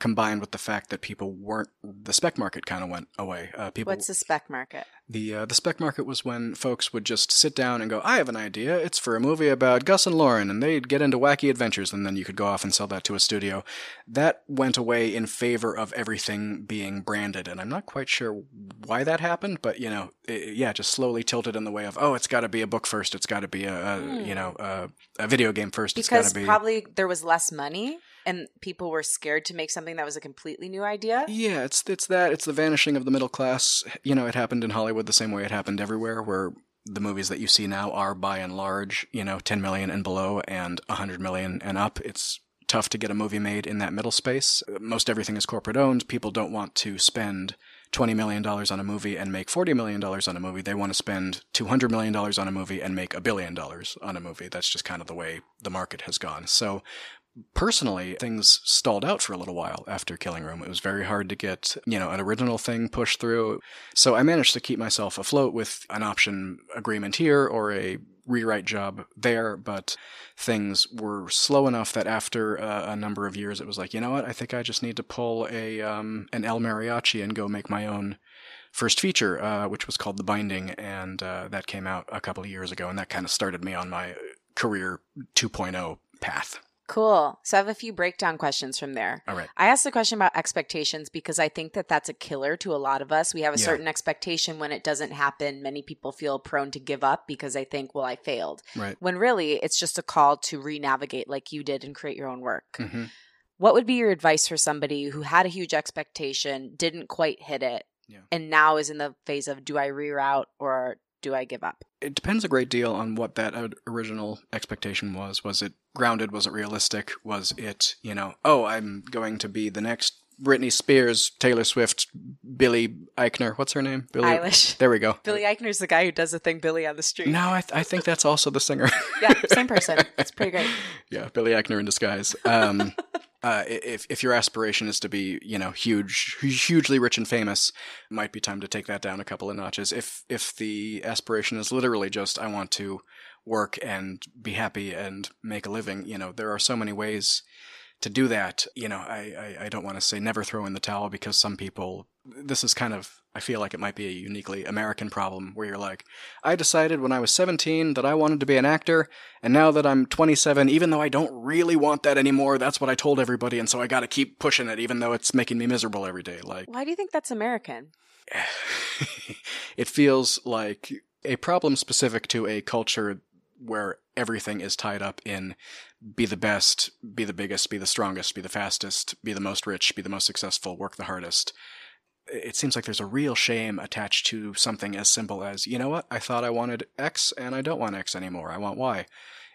combined with the fact that people weren't the spec market kind of went away. Uh, people What's the spec market? the uh, the spec market was when folks would just sit down and go, "I have an idea. It's for a movie about Gus and Lauren," and they'd get into wacky adventures, and then you could go off and sell that to a studio. That went away in favor of everything being branded, and I'm not quite sure why that happened, but you know, it, yeah, just slowly tilted in the way of, oh, it's got to be a book first, it's got to be a, a you know a, a video game first, it's got Because to be probably there was less money and people were scared to make something that was a completely new idea. Yeah, it's it's that it's the vanishing of the middle class. You know, it happened in Hollywood the same way it happened everywhere, where the movies that you see now are by and large, you know, 10 million and below and 100 million and up. It's tough to get a movie made in that middle space. Most everything is corporate owned. People don't want to spend $20 million on a movie and make $40 million on a movie. They want to spend $200 million on a movie and make a billion dollars on a movie. That's just kind of the way the market has gone. So personally, things stalled out for a little while after Killing Room. It was very hard to get, you know, an original thing pushed through. So I managed to keep myself afloat with an option agreement here or a rewrite job there, but things were slow enough that after uh, a number of years, it was like, you know what? I think I just need to pull a um, an El Mariachi and go make my own first feature, uh, which was called The Binding, and uh, that came out a couple of years ago, and that kind of started me on my career 2.0 path. Cool. So I have a few breakdown questions from there. All right. I asked the question about expectations because I think that that's a killer to a lot of us. We have a Yeah. certain expectation when it doesn't happen. Many people feel prone to give up because they think, well, I failed. Right. When really it's just a call to re navigate like you did and create your own work. hmm What would be your advice for somebody who had a huge expectation, didn't quite hit it, Yeah. and now is in the phase of do I reroute or do I give up? It depends a great deal on what that original expectation was. Was it grounded? Was it realistic? Was it, you know, oh, I'm going to be the next Britney Spears, Taylor Swift, Billy Eichner. What's her name? Billie. Eilish. [LAUGHS] There we go. Billy Eichner's the guy who does the thing Billy on the street. No, I, th- I think that's also the singer. Yeah, same person. It's pretty great. [LAUGHS] yeah, Billy Eichner in disguise. Um, [LAUGHS] uh, if if your aspiration is to be, you know, huge, hugely rich and famous, it might be time to take that down a couple of notches. If if the aspiration is literally just I want to work and be happy and make a living, you know, there are so many ways to do that. You know, I I, I don't want to say never throw in the towel because some people. This is kind of. I feel like it might be a uniquely American problem where you're like, I decided when I was 17 that I wanted to be an actor, and now that I'm 27, even though I don't really want that anymore, that's what I told everybody, and so I gotta keep pushing it, even though it's making me miserable every day. Like, Why do you think that's American? [LAUGHS] it feels like a problem specific to a culture where everything is tied up in be the best, be the biggest, be the strongest, be the fastest, be the most rich, be the most successful, work the hardest. It seems like there's a real shame attached to something as simple as, you know what, I thought I wanted X and I don't want X anymore. I want Y.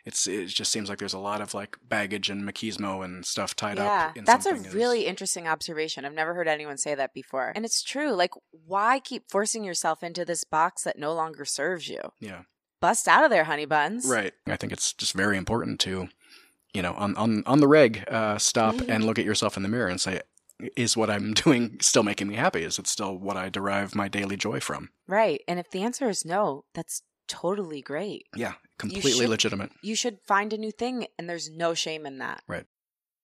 It's it just seems like there's a lot of like baggage and machismo and stuff tied yeah, up in that's a really interesting observation. I've never heard anyone say that before. And it's true. Like, why keep forcing yourself into this box that no longer serves you? yeah. Bust out of there, honey buns. Right. I think it's just very important to, you know, on on on the reg, uh, stop and look at yourself in the mirror and say, is what I'm [LAUGHS] doing still making me happy? Is it still what I derive my daily joy from? Right. And if the answer is no, that's totally great. Yeah, completely should- legitimate. You should find a new thing, and there's no shame in that.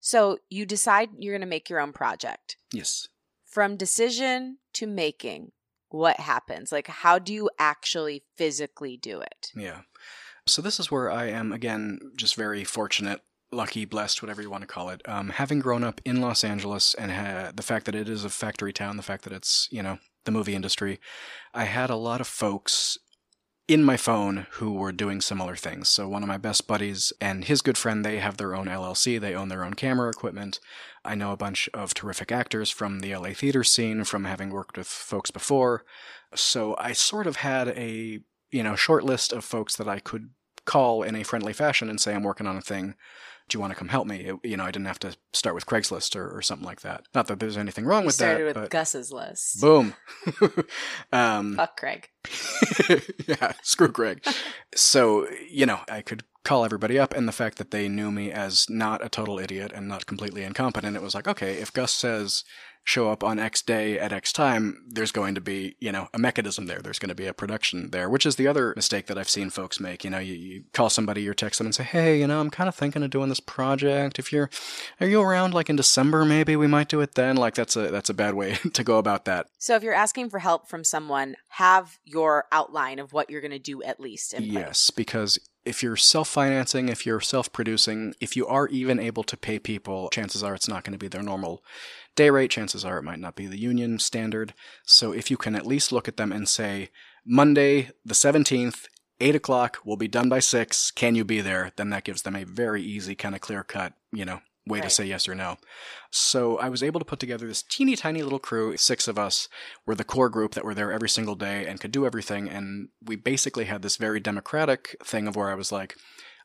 So you decide you're going to make your own project. Yes. From decision to making, what happens? Like, how do you actually physically do it? Yeah. So this is where I am again just very fortunate, lucky, blessed, whatever you want to call it. Um, having grown up in Los Angeles and ha- the fact that it is a factory town, the fact that it's you know the movie industry, I had a lot of folks in my phone who were doing similar things. So one of my best buddies and his good friend, they have their own LLC. They own their own camera equipment. I know a bunch of terrific actors from the LA theater scene from having worked with folks before. So I sort of had a, you know, short list of folks that I could call in a friendly fashion and say, I'm working on a thing. Do you want to come help me? It- you know, I didn't have to start with Craigslist or, or something like that. Not that there's anything wrong You with started that. Started with Gus's list. boom. [LAUGHS] um, Fuck Craig. [LAUGHS] yeah, screw Greg. so, you know, I could call everybody up, and the fact that they knew me as not a total idiot and not completely incompetent, it was like, okay, if Gus says show up on X day at X time, there's going to be, you know, a mechanism there. There's going to be a production there, which is the other mistake that I've seen folks make. You know, you, you call somebody or text them and say, hey, you know, I'm kind of thinking of doing this project. If you're, are you around like in December? Maybe we might do it then. Like that's a that's a bad way [LAUGHS] to go about that. So if you're asking for help from someone, have your outline of what you're going to do at least. Yes, because if you're self financing, if you're self producing, if you are even able to pay people, chances are it's not going to be their normal day rate. Chances are it might not be the union standard. So if you can at least look at them and say, Monday, the 17th, 8 o'clock, we'll be done by 6, can you be there? Then that gives them a very easy, kind of clear cut, you know, way to say yes or no. So I was able to put together this teeny tiny little crew. Six of us were the core group that were there every single day and could do everything. And we basically had this very democratic thing of where I was like,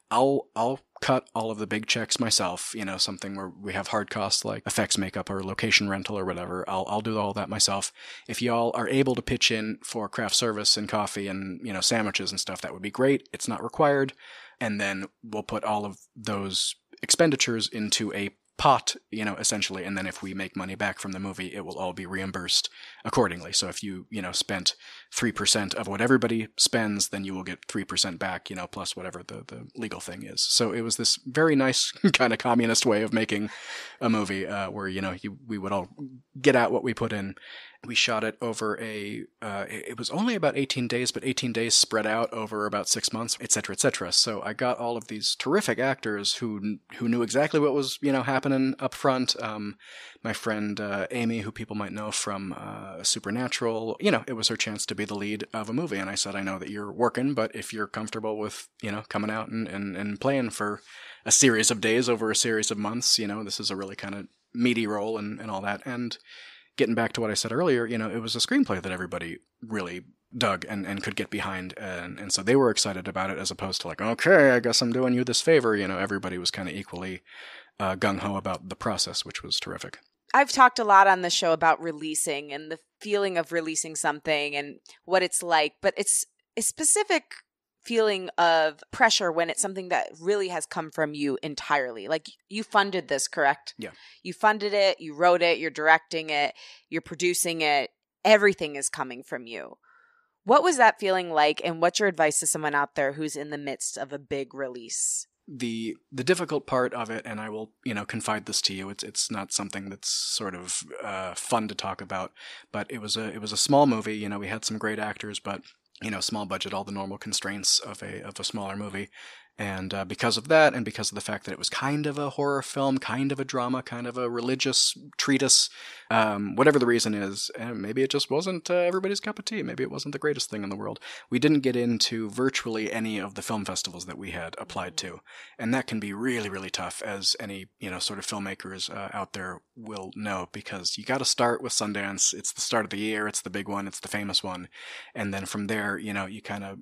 I'll I'll cut all of the big checks myself. You know, something where we have hard costs like effects makeup or location rental or whatever. I'll I'll do all that myself. If y'all are able to pitch in for craft service and coffee and you know sandwiches and stuff, that would be great. It's not required, and then we'll put all of those expenditures into a pot, you know, essentially, and then if we make money back from the movie, it will all be reimbursed accordingly. So if you, you know, spent 3% of what everybody spends, then you will get 3% back, you know, plus whatever the, the legal thing is. So it was this very nice [LAUGHS] kind of communist way of making a movie uh, where, you know, you, we would all get out what we put in. We shot it over a, uh, it was only about 18 days, but 18 days spread out over about six months, et cetera, et cetera. So I got all of these terrific actors who, who knew exactly what was, you know, happening up front. Um, my friend uh, Amy, who people might know from uh, Supernatural, you know, it was her chance to be the lead of a movie. And I said, I know that you're working, but if you're comfortable with, you know, coming out and, and, and playing for a series of days over a series of months, you know, this is a really kind of meaty role and, and all that. And getting back to what I said earlier, you know, it was a screenplay that everybody really dug and, and could get behind. And, and so they were excited about it as opposed to like, okay, I guess I'm doing you this favor. You know, everybody was kind of equally uh, gung ho about the process, which was terrific. I've talked a lot on the show about releasing and the feeling of releasing something and what it's like, but it's a specific feeling of pressure when it's something that really has come from you entirely. Like you funded this, correct? Yeah. You funded it, you wrote it, you're directing it, you're producing it. Everything is coming from you. What was that feeling like and what's your advice to someone out there who's in the midst of a big release? the the difficult part of it, and I will you know confide this to you. It's it's not something that's sort of uh, fun to talk about, but it was a it was a small movie. You know, we had some great actors, but you know, small budget, all the normal constraints of a of a smaller movie. And uh, because of that, and because of the fact that it was kind of a horror film, kind of a drama, kind of a religious treatise, um, whatever the reason is, and maybe it just wasn't uh, everybody's cup of tea. Maybe it wasn't the greatest thing in the world. We didn't get into virtually any of the film festivals that we had applied to, and that can be really, really tough, as any you know sort of filmmakers uh, out there will know, because you got to start with Sundance. It's the start of the year. It's the big one. It's the famous one, and then from there, you know, you kind of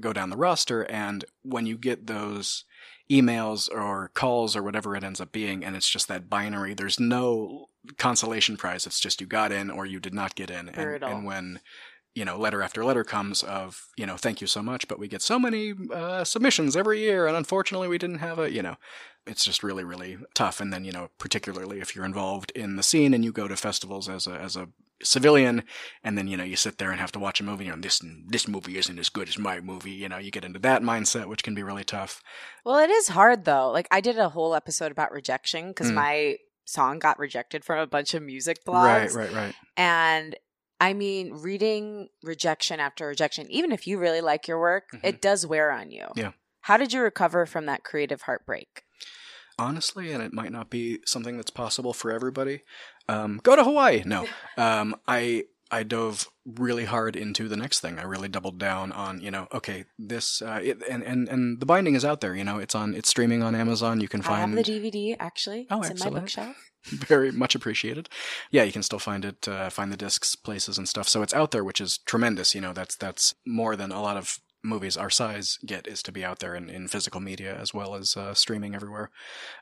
go down the roster, and when you get those emails or calls or whatever it ends up being, and it's just that binary. There's no consolation prize. It's just you got in or you did not get in. And, and when you know letter after letter comes of you know thank you so much, but we get so many uh, submissions every year, and unfortunately we didn't have a you know. It's just really, really tough. And then, you know, particularly if you're involved in the scene and you go to festivals as a, as a civilian, and then, you know, you sit there and have to watch a movie, and you're, this, this movie isn't as good as my movie. You know, you get into that mindset, which can be really tough. Well, it is hard though. Like I did a whole episode about rejection because Mm. my song got rejected from a bunch of music blogs. right, right. Right. And I mean, reading rejection after rejection, even if you really like your work, Mhm. it does wear on you. Yeah. How did you recover from that creative heartbreak? honestly, and it might not be something that's possible for everybody. Um, go to Hawaii. No, um, I I dove really hard into the next thing. I really doubled down on you know okay this uh, it, and and and the binding is out there. You know it's on it's streaming on Amazon. You can I have find the DVD actually. Oh, it's in my excellent. bookshelf. [LAUGHS] very much appreciated. Yeah, you can still find it, uh, find the discs, places and stuff. So it's out there, which is tremendous. You know, that's that's more than a lot of movies our size get is to be out there in, in physical media as well as uh, streaming everywhere.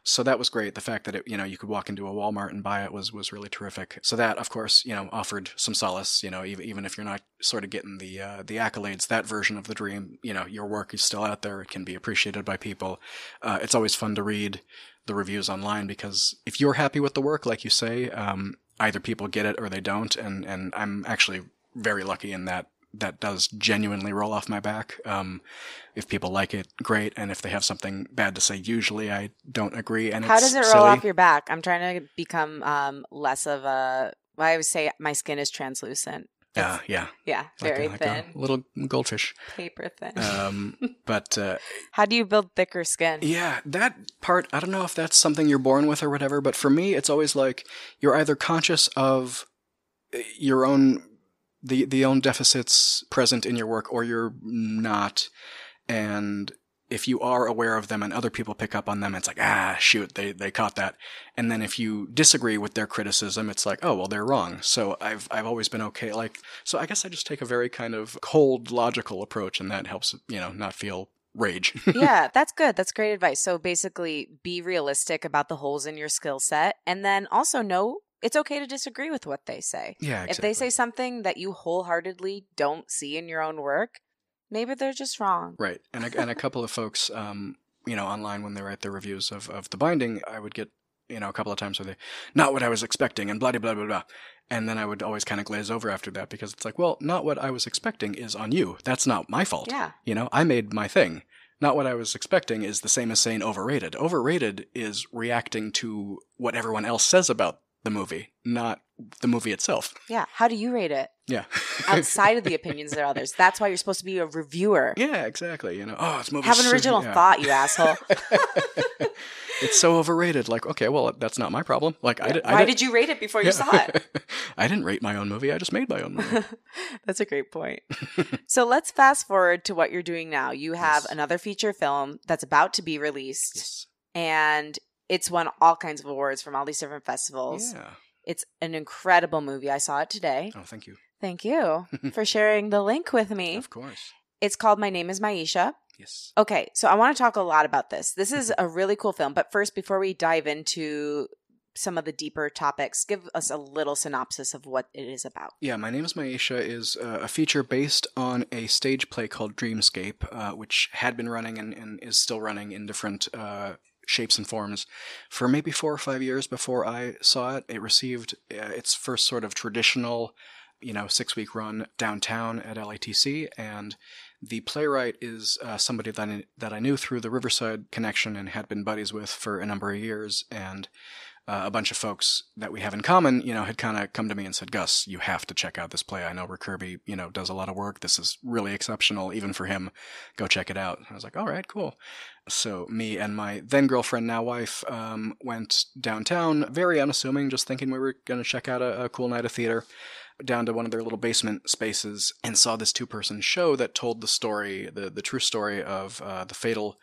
So that was great. The fact that it, you know, you could walk into a Walmart and buy it was was really terrific. So that, of course, you know, offered some solace. You know, even even if you're not sort of getting the uh, the accolades, that version of the dream, you know, your work is still out there. It can be appreciated by people. Uh, it's always fun to read the reviews online because if you're happy with the work, like you say, um, either people get it or they don't, and and I'm actually very lucky in that that does genuinely roll off my back. Um, if people like it, great, and if they have something bad to say, usually I don't agree. And it's How does it roll silly. off your back? I'm trying to become um, less of a. Well, I always say my skin is translucent. Yeah, yeah, Yeah, like very a, like thin, a little goldfish. paper thin. Um, [LAUGHS] but uh, How do you build thicker skin? Yeah, that part, I don't know if that's something you're born with or whatever, but for me, it's always like you're either conscious of uh, your own the the own deficits present in your work or you're not. And if you are aware of them and other people pick up on them it's like ah shoot they they caught that. And then if you disagree with their criticism it's like oh well they're wrong. So i've i've always been okay. Like so i guess i just take a very kind of cold logical approach and that helps you know not feel rage. [LAUGHS] Yeah, that's good. That's great advice. So basically, be realistic about the holes in your skill set, and then also know it's okay to disagree with what they say. yeah If they say something that you wholeheartedly don't see in your own work, maybe they're just wrong. Right, and a, and a couple of folks, um, you know, online when they write their reviews of, of the binding, I would get, you know, a couple of times where they, not what I was expecting, and blah blah blah blah blah, and then I would always kind of glaze over after that because it's like, well, not what I was expecting is on you. That's not my fault. Yeah. You know, I made my thing. Not what I was expecting is the same as saying overrated. Overrated is reacting to what everyone else says about the movie, not the movie itself. Yeah. How do you rate it? Yeah. Outside of the [LAUGHS] opinions of others. That's why you're supposed to be a reviewer. yeah, exactly. You know, oh, it's movie. Have an original thought, you asshole. [LAUGHS] it's so overrated. Like, okay, well, that's not my problem. Like, I, did, I Why did, did you rate it before you saw it? [LAUGHS] I didn't rate my own movie. I just made my own movie. That's a great point. so let's fast forward to what you're doing now. You have Yes. another feature film that's about to be released, yes. and it's won all kinds of awards from all these different festivals. Yeah. It's an incredible movie. I saw it today. Oh, thank you. Thank you [LAUGHS] for sharing the link with me. Of course. It's called My Name is Myeisha. Yes. Okay, so I want to talk a lot about this. This is a really cool film, but first, before we dive into some of the deeper topics, give us a little synopsis of what it is about. Yeah, My Name is Myeisha is uh, a feature based on a stage play called Dreamscape, uh, which had been running and, and is still running in different uh, shapes and forms for maybe four or five years before I saw it. It received uh, its first sort of traditional, you know, six week run downtown at LATC, and the playwright is uh, somebody that I, that I knew through the Riverside connection and had been buddies with for a number of years, and uh, a bunch of folks that we have in common, you know, had kind of come to me and said, Gus, you have to check out this play. I know Rickerby, you know, does a lot of work. This is really exceptional, even for him. Go check it out. I was like, all right, cool. So me and my then girlfriend, now wife, um, went downtown, very unassuming, just thinking we were going to check out a, a cool night of theater down to one of their little basement spaces and saw this two person show that told the story, the, the true story of uh, the fatal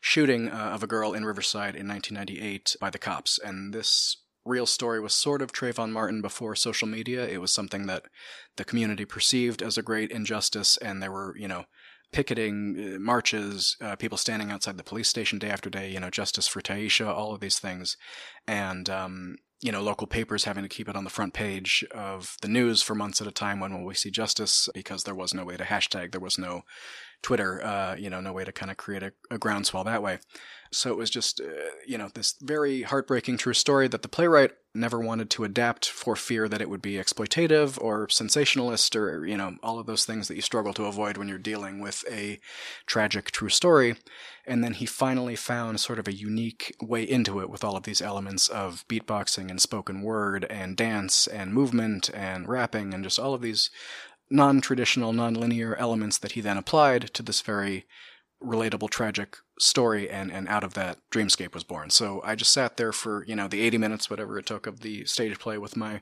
shooting uh, of a girl in Riverside in 1998 by the cops. And this real story was sort of Trayvon Martin before social media. It was something that the community perceived as a great injustice, and there were, you know, picketing, uh, marches, uh, people standing outside the police station day after day, you know, justice for Tyisha, all of these things. And, um, you know, local papers having to keep it on the front page of the news for months at a time. When will we see justice? Because there was no way to hashtag, there was no Twitter, uh, you know, no way to kind of create a, a groundswell that way. So it was just, uh, you know, this very heartbreaking true story that the playwright never wanted to adapt for fear that it would be exploitative or sensationalist or, you know, all of those things that you struggle to avoid when you're dealing with a tragic true story. And then he finally found sort of a unique way into it with all of these elements of beatboxing and spoken word and dance and movement and rapping and just all of these non traditional, non linear elements that he then applied to this very relatable, tragic story and and out of that dreamscape was born. So i just sat there for you know the 80 minutes whatever it took of the stage play with my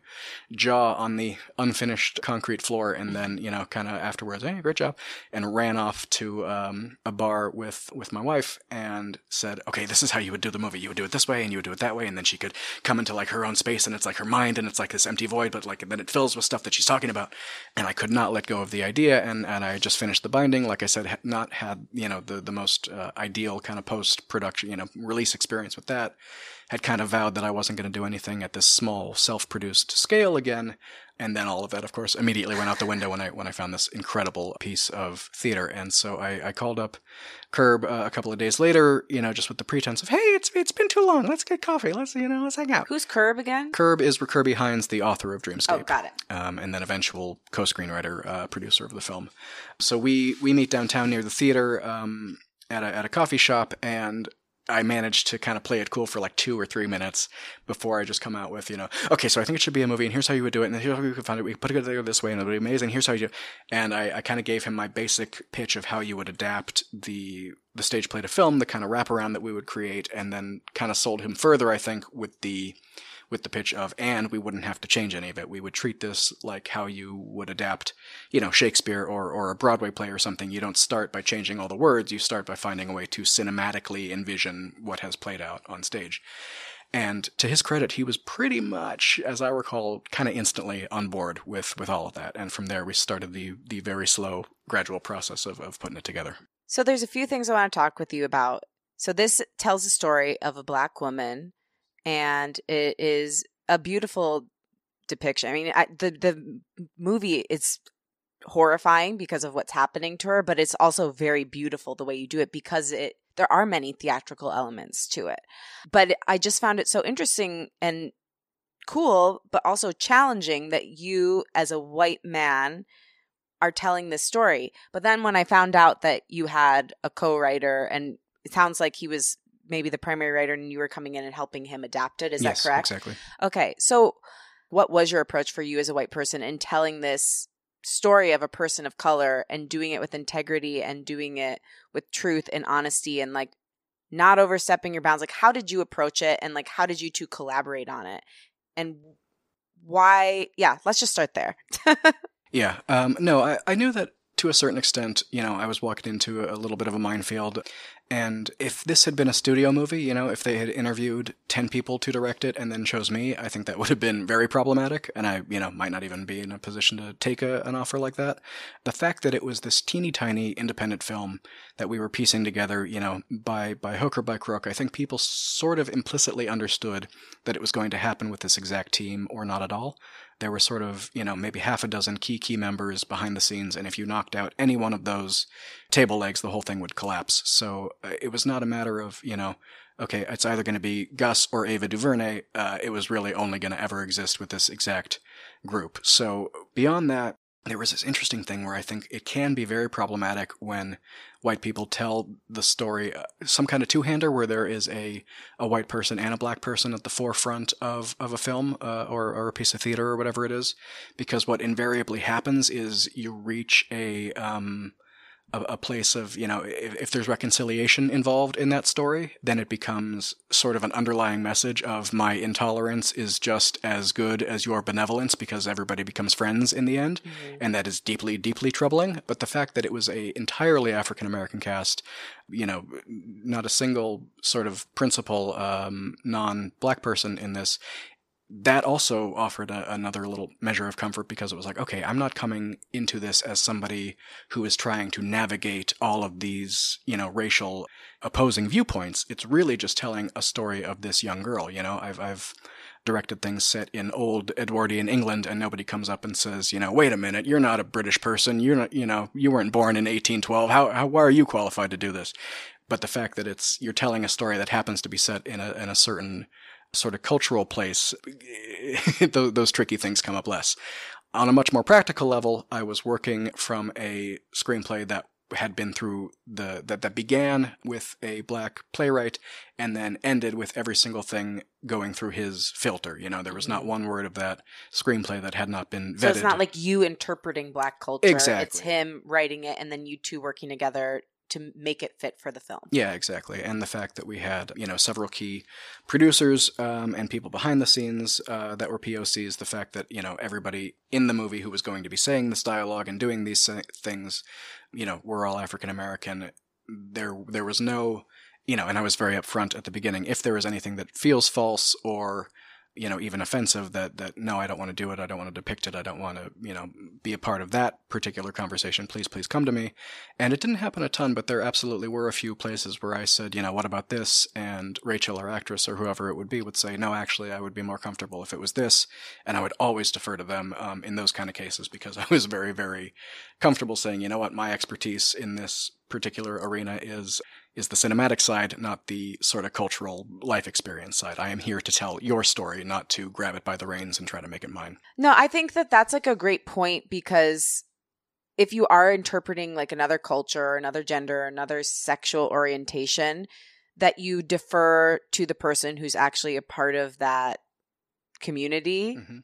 jaw on the unfinished concrete floor and then you know kind of afterwards hey great job and ran off to um, a bar with with my wife and said okay this is how you would do the movie. You would do it this way and you would do it that way and then she could come into like her own space and it's like her mind and it's like this empty void but like then it fills with stuff that she's talking about. And i could not let go of the idea and and i just finished the binding. Like i said not had you know the the most uh, ideal kind of post production you know release experience with that had kind of vowed that I wasn't going to do anything at this small self-produced scale again. And then all of that, of course, immediately went out the window when I when I found this incredible piece of theater. And so I, I called up Curb uh, a couple of days later, you know, just with the pretense of, hey, it's it's been too long. Let's get coffee. Let's you know, let's hang out. Who's Curb again? Curb is Kirby Hinds, the author of Dreamscape. Oh, got it. Um, and then eventual co-screenwriter, uh, producer of the film. So we we meet downtown near the theater. Um, at a, at a coffee shop and I managed to kind of play it cool for like two or three minutes before I just come out with, you know, okay, so I think it should be a movie, and here's how you would do it, and here's how you could find it. We put it together this way, and it'll be amazing. Here's how you do. And I, I kind of gave him my basic pitch of how you would adapt the the stage play to film, the kind of wraparound that we would create, and then kind of sold him further. I think with the with the pitch of, and we wouldn't have to change any of it. We would treat this like how you would adapt, you know, Shakespeare or, or a Broadway play or something. You don't start by changing all the words, you start by finding a way to cinematically envision what has played out on stage. And to his credit, he was pretty much, as I recall, kind of instantly on board with, with all of that. And from there, we started the, the very slow, gradual process of, of putting it together. So there's a few things I want to talk with you about. So this tells the story of a black woman and it is a beautiful depiction. I mean, I, the the movie is horrifying because of what's happening to her, but it's also very beautiful the way you do it because it there are many theatrical elements to it. But I just found it so interesting and cool, but also challenging that you as a white man are telling this story. But then when I found out that you had a co-writer and it sounds like he was maybe the primary writer and you were coming in and helping him adapt it. Is yes, that correct? Exactly. Okay. So, what was your approach for you as a white person in telling this story of a person of color and doing it with integrity and doing it with truth and honesty and like not overstepping your bounds? Like, how did you approach it and like how did you two collaborate on it? And why? Yeah, let's just start there. [LAUGHS] yeah. Um, no, I, I knew that to a certain extent, you know, I was walking into a little bit of a minefield. And if this had been a studio movie, you know, if they had interviewed 10 people to direct it and then chose me, I think that would have been very problematic. And I, you know, might not even be in a position to take a, an offer like that. The fact that it was this teeny tiny independent film that we were piecing together, you know, by, by hook or by crook, I think people sort of implicitly understood that it was going to happen with this exact team or not at all there were sort of, you know, maybe half a dozen key key members behind the scenes, and if you knocked out any one of those table legs, the whole thing would collapse. So uh, it was not a matter of, you know, okay, it's either going to be Gus or Ava DuVernay. Uh, it was really only going to ever exist with this exact group. So beyond that, there was this interesting thing where I think it can be very problematic when white people tell the story, uh, some kind of two-hander where there is a, a white person and a black person at the forefront of, of a film uh, or, or a piece of theater or whatever it is. Because what invariably happens is you reach a, um, a, a place of, you know, if, if, there's reconciliation involved in that story, then it becomes sort of an underlying message of my intolerance is just as good as your benevolence because everybody becomes friends in the end. Mm-hmm. And that is deeply, deeply troubling. But the fact that it was a entirely African American cast, you know, not a single sort of principal um, non black person in this that also offered a, another little measure of comfort because it was like, okay, I'm not coming into this as somebody who is trying to navigate all of these, you know, racial opposing viewpoints. It's really just telling a story of this young girl. You know, I've, I've directed things set in old Edwardian England and nobody comes up and says, you know, wait a minute, you're not a British person. You're not, you know, you weren't born in 1812. How, how, why are you qualified to do this? But the fact that it's, you're telling a story that happens to be set in a, in a certain sort of cultural place, [LAUGHS] those tricky things come up less. On a much more practical level, I was working from a screenplay that had been through the that that began with a black playwright and then ended with every single thing going through his filter. You know, there was not mm-hmm. one word of that screenplay that had not been vetted. So it's not like you interpreting black culture. Exactly. It's him writing it and then you two working together to make it fit for the film. Yeah, exactly. And the fact that we had, you know, several key producers um, and people behind the scenes uh, that were POCs, the fact that, you know, everybody in the movie who was going to be saying this dialogue and doing these things, you know, were all African American. There, there was no, you know, and I was very upfront at the beginning. If there was anything that feels false or you know even offensive that that no i don't want to do it i don't want to depict it i don't want to you know be a part of that particular conversation please please come to me. And it didn't happen a ton but there absolutely were a few places where i said you know what about this? And rachel or actress or whoever it would be would say no actually i would be more comfortable if it was this. And i would always defer to them um, in those kind of cases because [LAUGHS] i was very very comfortable saying you know what? My expertise in this particular arena is is the cinematic side, not the sort of cultural life experience side. I am here to tell your story, not to grab it by the reins and try to make it mine. No, I think that that's like a great point because if you are interpreting like another culture, another gender, another sexual orientation, that you defer to the person who's actually a part of that community mm-hmm.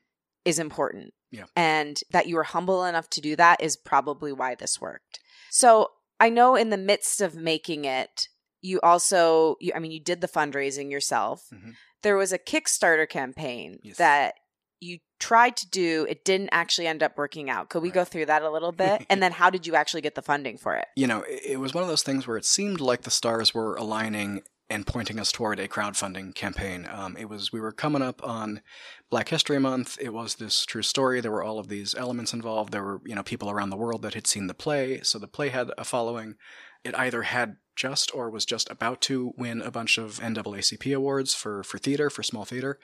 is important. Yeah. And that you were humble enough to do that is probably why this worked. So I know in the midst of making it, you also, you, I mean, you did the fundraising yourself. Mm-hmm. There was a Kickstarter campaign yes. that you tried to do. It didn't actually end up working out. Could we right. go through that a little [LAUGHS] bit? and then how did you actually get the funding for it? You know, it was one of those things where it seemed like the stars were aligning and pointing us toward a crowdfunding campaign. Um, it was we were coming up on Black History Month. It was this true story. There were all of these elements involved. There were you know people around the world that had seen the play, so the play had a following. It either had just or was just about to win a bunch of NAACP awards for for theater for small theater,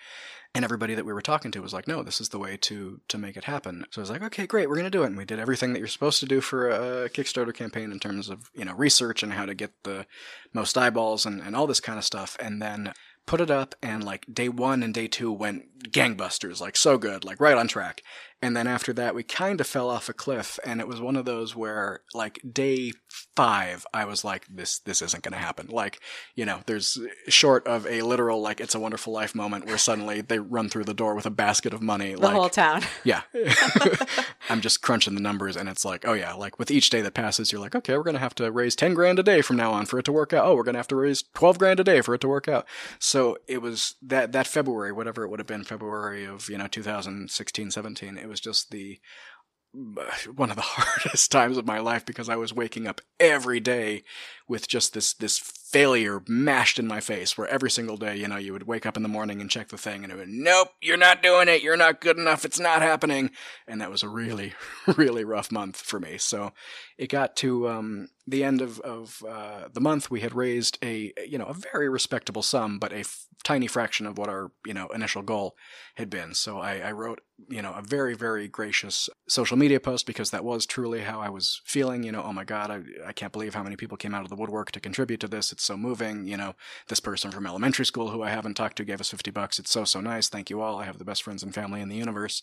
and everybody that we were talking to was like, "No, this is the way to to make it happen." So I was like, "Okay, great, we're gonna do it." And we did everything that you're supposed to do for a Kickstarter campaign in terms of you know research and how to get the most eyeballs and and all this kind of stuff. And then put it up and like day one and day two went gangbusters like so good like right on track and then after that we kind of fell off a cliff and it was one of those where like day five i was like this this isn't going to happen. Like you know there's short of a literal like it's a wonderful life moment where suddenly they run through the door with a basket of money the like, whole town. Yeah. [LAUGHS] [LAUGHS] I'm just crunching the numbers and it's like oh yeah like with each day that passes you're like okay we're going to have to raise 10 grand a day from now on for it to work out. Oh we're going to have to raise 12 grand a day for it to work out. So it was that that february whatever it would have been february of you know 2016 17 it was just the [SIGHS] one of the [LAUGHS] hardest times of my life because I was waking up every day with just this this failure mashed in my face where every single day, you know, you would wake up in the morning and check the thing and it would, nope, you're not doing it. You're not good enough. It's not happening. And that was a really, [LAUGHS] really rough month for me. So it got to um, the end of, of uh, the month. We had raised a, you know, a very respectable sum, but a tiny fraction of what our, you know, initial goal had been. So I, I wrote, you know, a very, very gracious social media post because that was truly how I was feeling. You know, oh my God, I, I can't believe how many people came out of the woodwork to contribute to this. It's so moving. You know, this person from elementary school who I haven't talked to gave us 50 bucks. It's so, so nice. Thank you all. I have the best friends and family in the universe.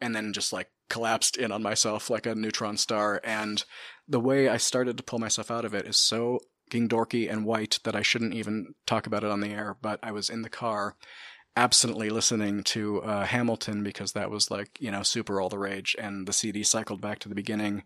And then just like collapsed in on myself like a neutron star. And the way I started to pull myself out of it is so fucking dorky and white that I shouldn't even talk about it on the air. But I was in the car absently listening to uh, Hamilton because that was like, you know, super all the rage. And the CD cycled back to the beginning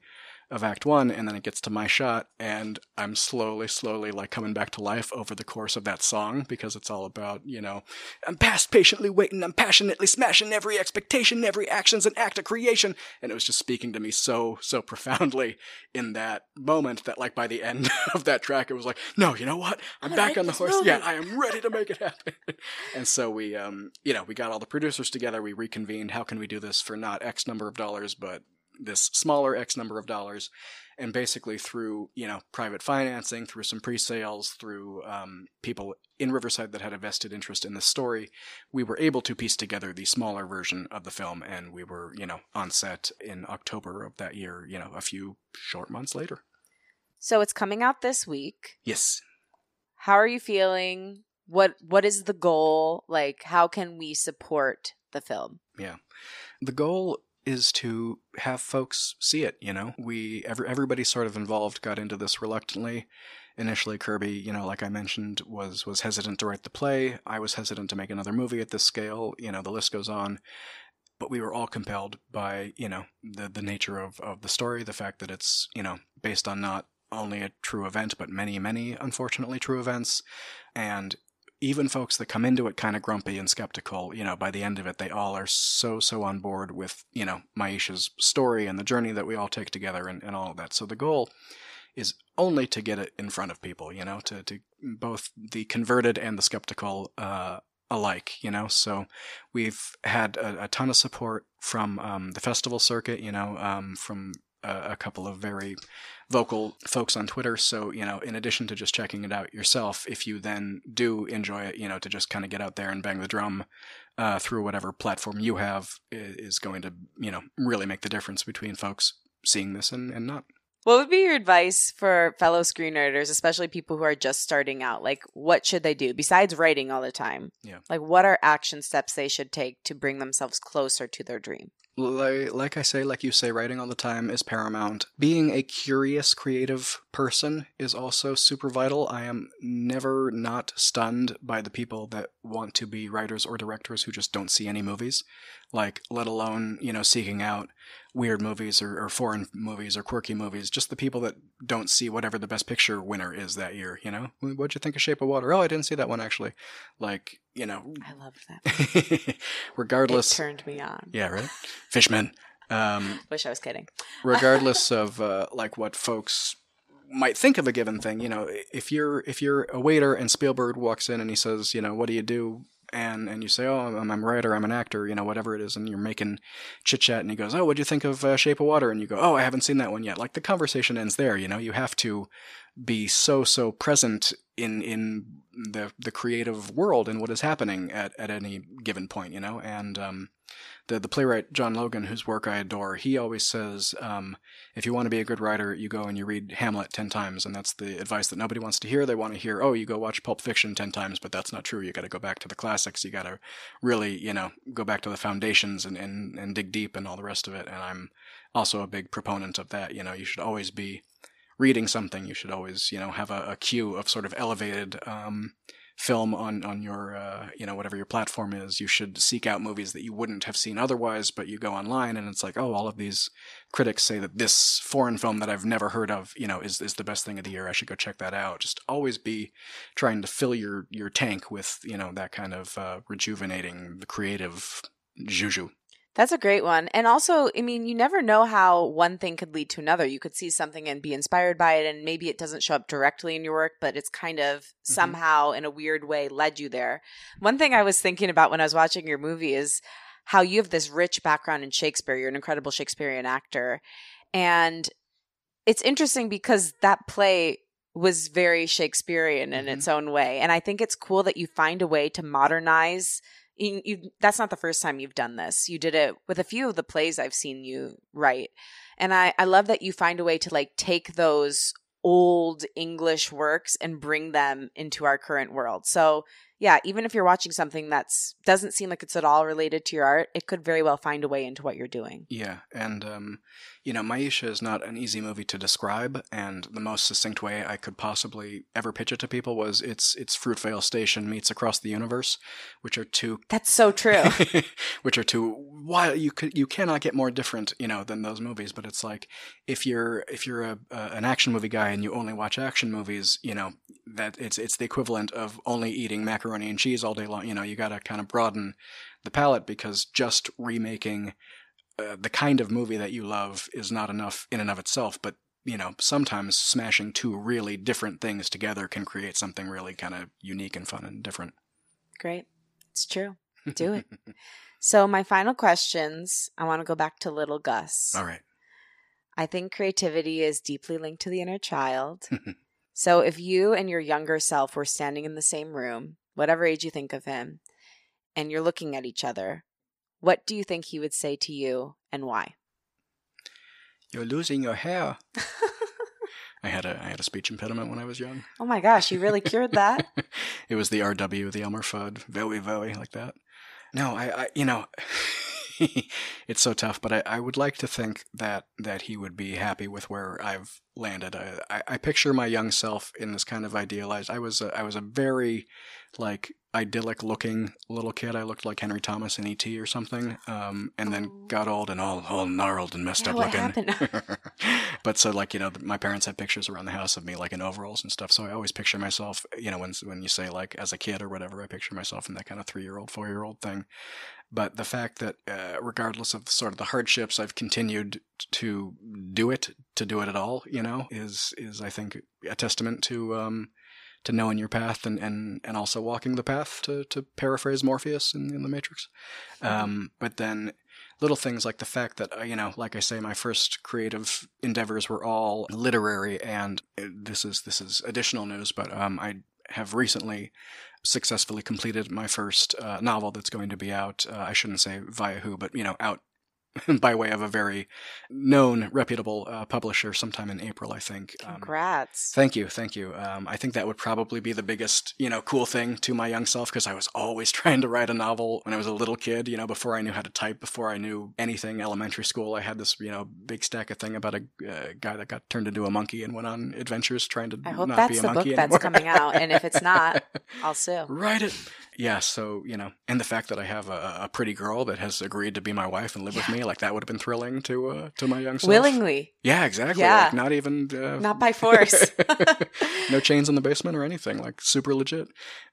of Act One, and then it gets to my shot, and I'm slowly, slowly like coming back to life over the course of that song because it's all about, you know, I'm past patiently waiting, I'm passionately smashing every expectation, every action's an act of creation. And it was just speaking to me so, so profoundly in that moment that like by the end [LAUGHS] of that track, it was like, no, you know what? I'm I back like on the horse. Moment. Yeah, I am ready to make it happen. [LAUGHS] and so we, um, you know, we got all the producers together, we reconvened. How can we do this for not X number of dollars, but this smaller X number of dollars, and basically through you know private financing, through some pre-sales, through um, people in Riverside that had a vested interest in the story, we were able to piece together the smaller version of the film, and we were you know on set in October of that year. You know, a few short months later. So it's coming out this week. Yes. How are you feeling? What What is the goal? Like, how can we support the film? Yeah. The goal is to have folks see it. You know, we every, everybody sort of involved got into this reluctantly. Initially, Kirby, you know, like I mentioned, was was hesitant to write the play. I was hesitant to make another movie at this scale. You know, the list goes on. But we were all compelled by, you know, the the nature of, of the story, the fact that it's, you know, based on not only a true event, but many, many unfortunately true events. And even folks that come into it kind of grumpy and skeptical, you know, by the end of it, they all are so, so on board with, you know, Myeisha's story and the journey that we all take together and, and all of that. So the goal is only to get it in front of people, you know, to, to both the converted and the skeptical uh, alike, you know. So we've had a, a ton of support from um, the festival circuit, you know, um, from a, a, couple of very vocal folks on Twitter. So, you know, in addition to just checking it out yourself, if you then do enjoy it, you know, to just kind of get out there and bang the drum uh, through whatever platform you have is going to, you know, really make the difference between folks seeing this and, and not. What would be your advice for fellow screenwriters, especially people who are just starting out? Like, what should they do besides writing all the time? Yeah. Like, what are action steps they should take to bring themselves closer to their dream? Like, like I say, like you say, writing all the time is paramount. Being a curious, creative person is also super vital. I am never not stunned by the people that want to be writers or directors who just don't see any movies. Like, let alone, you know, seeking out weird movies or, or foreign movies or quirky movies. Just the people that don't see whatever the best picture winner is that year, you know? What'd you think of Shape of Water? Oh, I didn't see that one actually. Like, you know. I love that. [LAUGHS] regardless. It turned me on. Yeah, right? Fishman. Um, [LAUGHS] Wish I was kidding. [LAUGHS] regardless of uh, like what folks might think of a given thing, you know, if you're if you're a waiter and Spielberg walks in and he says, you know, what do you do? And and you say, oh, I'm, I'm a writer, I'm an actor, you know, whatever it is, and you're making chit chat, and he goes, oh, what'd you think of uh, Shape of Water? And you go, oh, I haven't seen that one yet. Like the conversation ends there, you know. You have to be so so present in in the the creative world and what is happening at, at any given point, you know. And um, the the playwright John Logan, whose work I adore, he always says, um, if you want to be a good writer, you go and you read Hamlet ten times, and that's the advice that nobody wants to hear. They want to hear, oh, you go watch Pulp Fiction ten times, but that's not true. You got to go back to the classics. You got to really, you know, go back to the foundations and, and and dig deep and all the rest of it. And I'm also a big proponent of that. You know, you should always be reading something. You should always, you know, have a, a of sort of elevated. Um, film on on your uh, you know whatever your platform is you should seek out movies that you wouldn't have seen otherwise but you go online and it's like oh all of these critics say that this foreign film that I've never heard of you know is is the best thing of the year. I should go check that out. Just always be trying to fill your your tank with you know that kind of uh, rejuvenating the creative juju that's a great one. And also, I mean, you never know how one thing could lead to another. You could see something and be inspired by it, and maybe it doesn't show up directly in your work, but it's kind of mm-hmm. somehow, in a weird way, led you there. One thing I was thinking about when I was watching your movie is how you have this rich background in Shakespeare. You're an incredible Shakespearean actor. And it's interesting because that play was very Shakespearean in mm-hmm. its own way. And I think it's cool that you find a way to modernize you, you, that's not the first time you've done this. You did it with a few of the plays I've seen you write. And I, I love that you find a way to like take those old English works and bring them into our current world. So yeah, even if you're watching something that's doesn't seem like it's at all related to your art, it could very well find a way into what you're doing. Yeah, and um, you know, Myeisha is not an easy movie to describe, and the most succinct way I could possibly ever pitch it to people was it's it's Fruitvale Station meets Across the Universe, which are two. [LAUGHS] That's so true. which are two. Why you could you cannot get more different, you know, than those movies. But it's like if you're if you're a, a an action movie guy and you only watch action movies, you know that it's it's the equivalent of only eating macaroni and cheese all day long. You know, you got to kind of broaden the palette because just remaking uh, the kind of movie that you love is not enough in and of itself, but you know, sometimes smashing two really different things together can create something really kind of unique and fun and different. Great. It's true. [LAUGHS] Do it. so, my final questions I want to go back to little Gus. All right. I think creativity is deeply linked to the inner child. [LAUGHS] so, if you and your younger self were standing in the same room, whatever age you think of him, and you're looking at each other, what do you think he would say to you and why? You're losing your hair. [LAUGHS] I had a I had a speech impediment when I was young. Oh my gosh, you really cured that? [LAUGHS] it was the RW, the Elmer Fudd, very very like that. No, I, I you know, [LAUGHS] it's so tough, but I, I would like to think that that he would be happy with where I've landed. I, I, I picture my young self in this kind of idealized. I was a, I was a very like idyllic looking little kid. I looked like Henry Thomas in E.T. or something. Um, and then Oh. got old and all, all gnarled and messed Yeah, up looking. [LAUGHS] [LAUGHS] but so like, you know, my parents had pictures around the house of me like in overalls and stuff. So I always picture myself, you know, when, when you say like as a kid or whatever, I picture myself in that kind of three year old, four year old thing. But the fact that, uh, regardless of sort of the hardships, I've continued to do it, to do it at all, you know, is, is I think a testament to, um, to knowing your path and, and, and also walking the path to, to paraphrase Morpheus in, in the Matrix. Um, but then little things like the fact that, uh, you know, like I say, my first creative endeavors were all literary and uh, this is, this is additional news, but, um, I have recently successfully completed my first uh, novel that's going to be out. Uh, I shouldn't say via who, but you know, out [LAUGHS] by way of a very known, reputable uh, publisher sometime in April, I think. Um, Congrats. Thank you, thank you. Um, I think that would probably be the biggest, you know, cool thing to my young self because I was always [LAUGHS] trying to write a novel when I was a little kid. You know, before I knew how to type, before I knew anything. Elementary school, I had this, you know, big stack of thing about a uh, guy that got turned into a monkey and went on adventures trying to I hope not that's be a the book monkey that's coming out. And if it's not, [LAUGHS] I'll sue. Write it. Yeah, so, you know, and the fact that I have a, a pretty girl that has agreed to be my wife and live with me, like that would have been thrilling to uh, to my young self. Willingly, Yeah, exactly. Yeah. Like not even uh, not by force. [LAUGHS] no [LAUGHS] chains in the basement or anything, like super legit.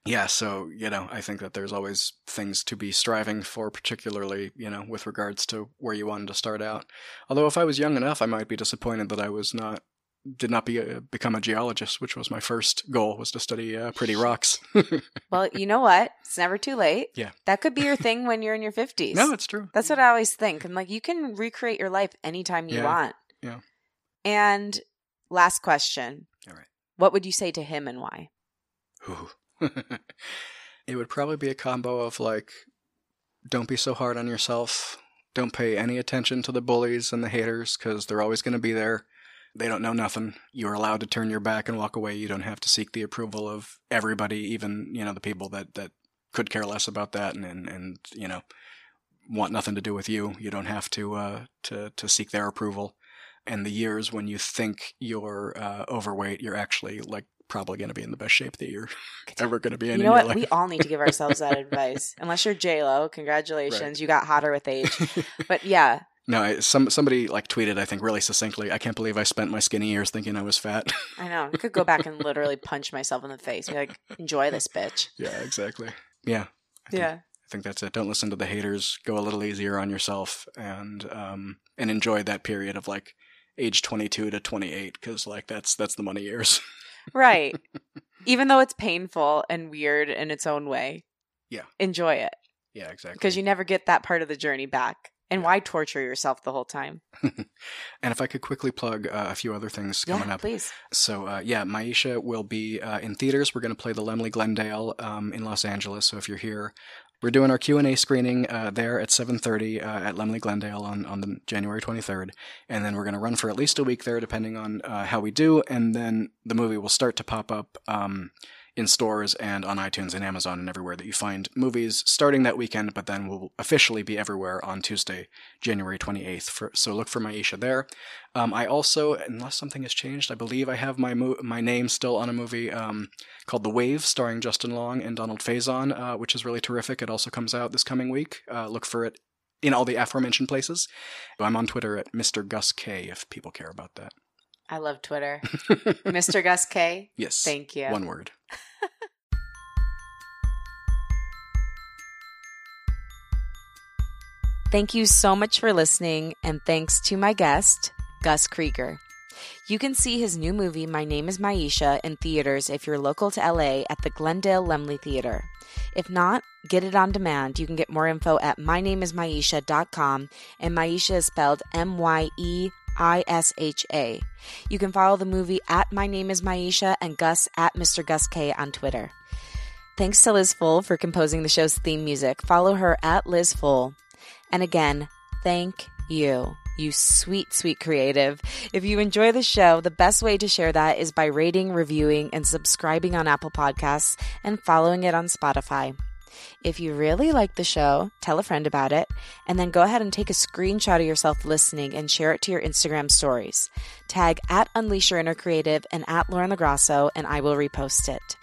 Yeah, so, you know, I think that there's always things to be striving for, particularly, you know, with regards to where you wanted to start out. Although if I was young enough, I might be disappointed that I was not did not be a, become a geologist, which was my first goal was to study uh, pretty rocks. [LAUGHS] well, you know what? It's never too late. Yeah. That could be your [LAUGHS] thing when you're in your 50s. no, it's true. That's what I always think. I'm like, you can recreate your life anytime you Yeah. want. Yeah. And last question. All right. What would you say to him and why? [LAUGHS] It would probably be a combo of like, don't be so hard on yourself. Don't pay any attention to the bullies and the haters because they're always going to be there. They don't know nothing. You're allowed to turn your back and walk away. You don't have to seek the approval of everybody, even you know the people that that could care less about that and and, and you know want nothing to do with you. You don't have to uh, to to seek their approval. And the years when you think you're uh, overweight, you're actually like probably going to be in the best shape that you're ever going to be in. you in know your what? We all need to give ourselves that [LAUGHS] advice. Unless you're J Lo, congratulations, Right. you got hotter with age. [LAUGHS] But yeah, no, I, some somebody like tweeted, I think, really succinctly. I can't believe I spent my skinny years thinking I was fat. [LAUGHS] I know. I could go back and literally punch myself in the face. Be like, enjoy this, bitch. [LAUGHS] yeah, exactly. Yeah, I think, Yeah. I think that's it. Don't listen to the haters. Go a little easier on yourself, and um, and enjoy that period of like age twenty two to twenty eight, because like that's that's the money years. [LAUGHS] Right. Even though it's painful and weird in its own way. Yeah. Enjoy it. yeah, exactly. Because you never get that part of the journey back. And why torture yourself the whole time? [LAUGHS] and if I could quickly plug uh, a few other things coming yeah, up. please. So uh, yeah, Myeisha will be uh, in theaters. We're going to play the Laemmle Glendale um, in Los Angeles. So if you're here, we're doing our Q and A screening uh, there at 7:30 uh, at Laemmle Glendale on on the January 23rd, and then we're going to run for at least a week there, depending on uh, how we do, and then the movie will start to pop up. Um, in stores and on iTunes and Amazon and everywhere that you find movies starting that weekend, but then will officially be everywhere on Tuesday, January 28th. For, so look for Myeisha there. Um, I also, unless something has changed, I believe I have my mo- my name still on a movie um, called The Wave, starring Justin Long and Donald Faison, uh, which is really terrific. It also comes out this coming week. Uh, look for it in all the aforementioned places. I'm on Twitter at Mr. Gus K if people care about that. I love Twitter. [LAUGHS] Mr. Gus K. yes. Thank you. One word. Thank you so much for listening, and thanks to my guest, Gus Krieger. You can see his new movie, My Name is Myeisha, in theaters if you're local to LA at the Glendale Laemmle Theater. If not, get it on demand. You can get more info at mynameismyeisha.com, and Myeisha is spelled M Y E I S H A. You can follow the movie at My Name is Myeisha and Gus at Mr. Gus K on Twitter. Thanks to Liz Full for composing the show's theme music. Follow her at Liz Full. And again, thank you, you sweet, sweet creative. If you enjoy the show, the best way to share that is by rating, reviewing, and subscribing on Apple Podcasts and following it on Spotify. If you really like the show, tell a friend about it, and then go ahead and take a screenshot of yourself listening and share it to your Instagram stories. Tag at Unleash Your Inner Creative and at Lauren LoGrasso, and I will repost it.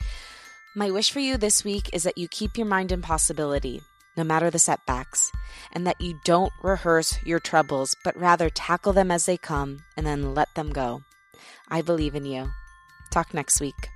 My wish for you this week is that you keep your mind in possibility, no matter the setbacks, and that you don't rehearse your troubles, but rather tackle them as they come and then let them go. I believe in you. Talk next week.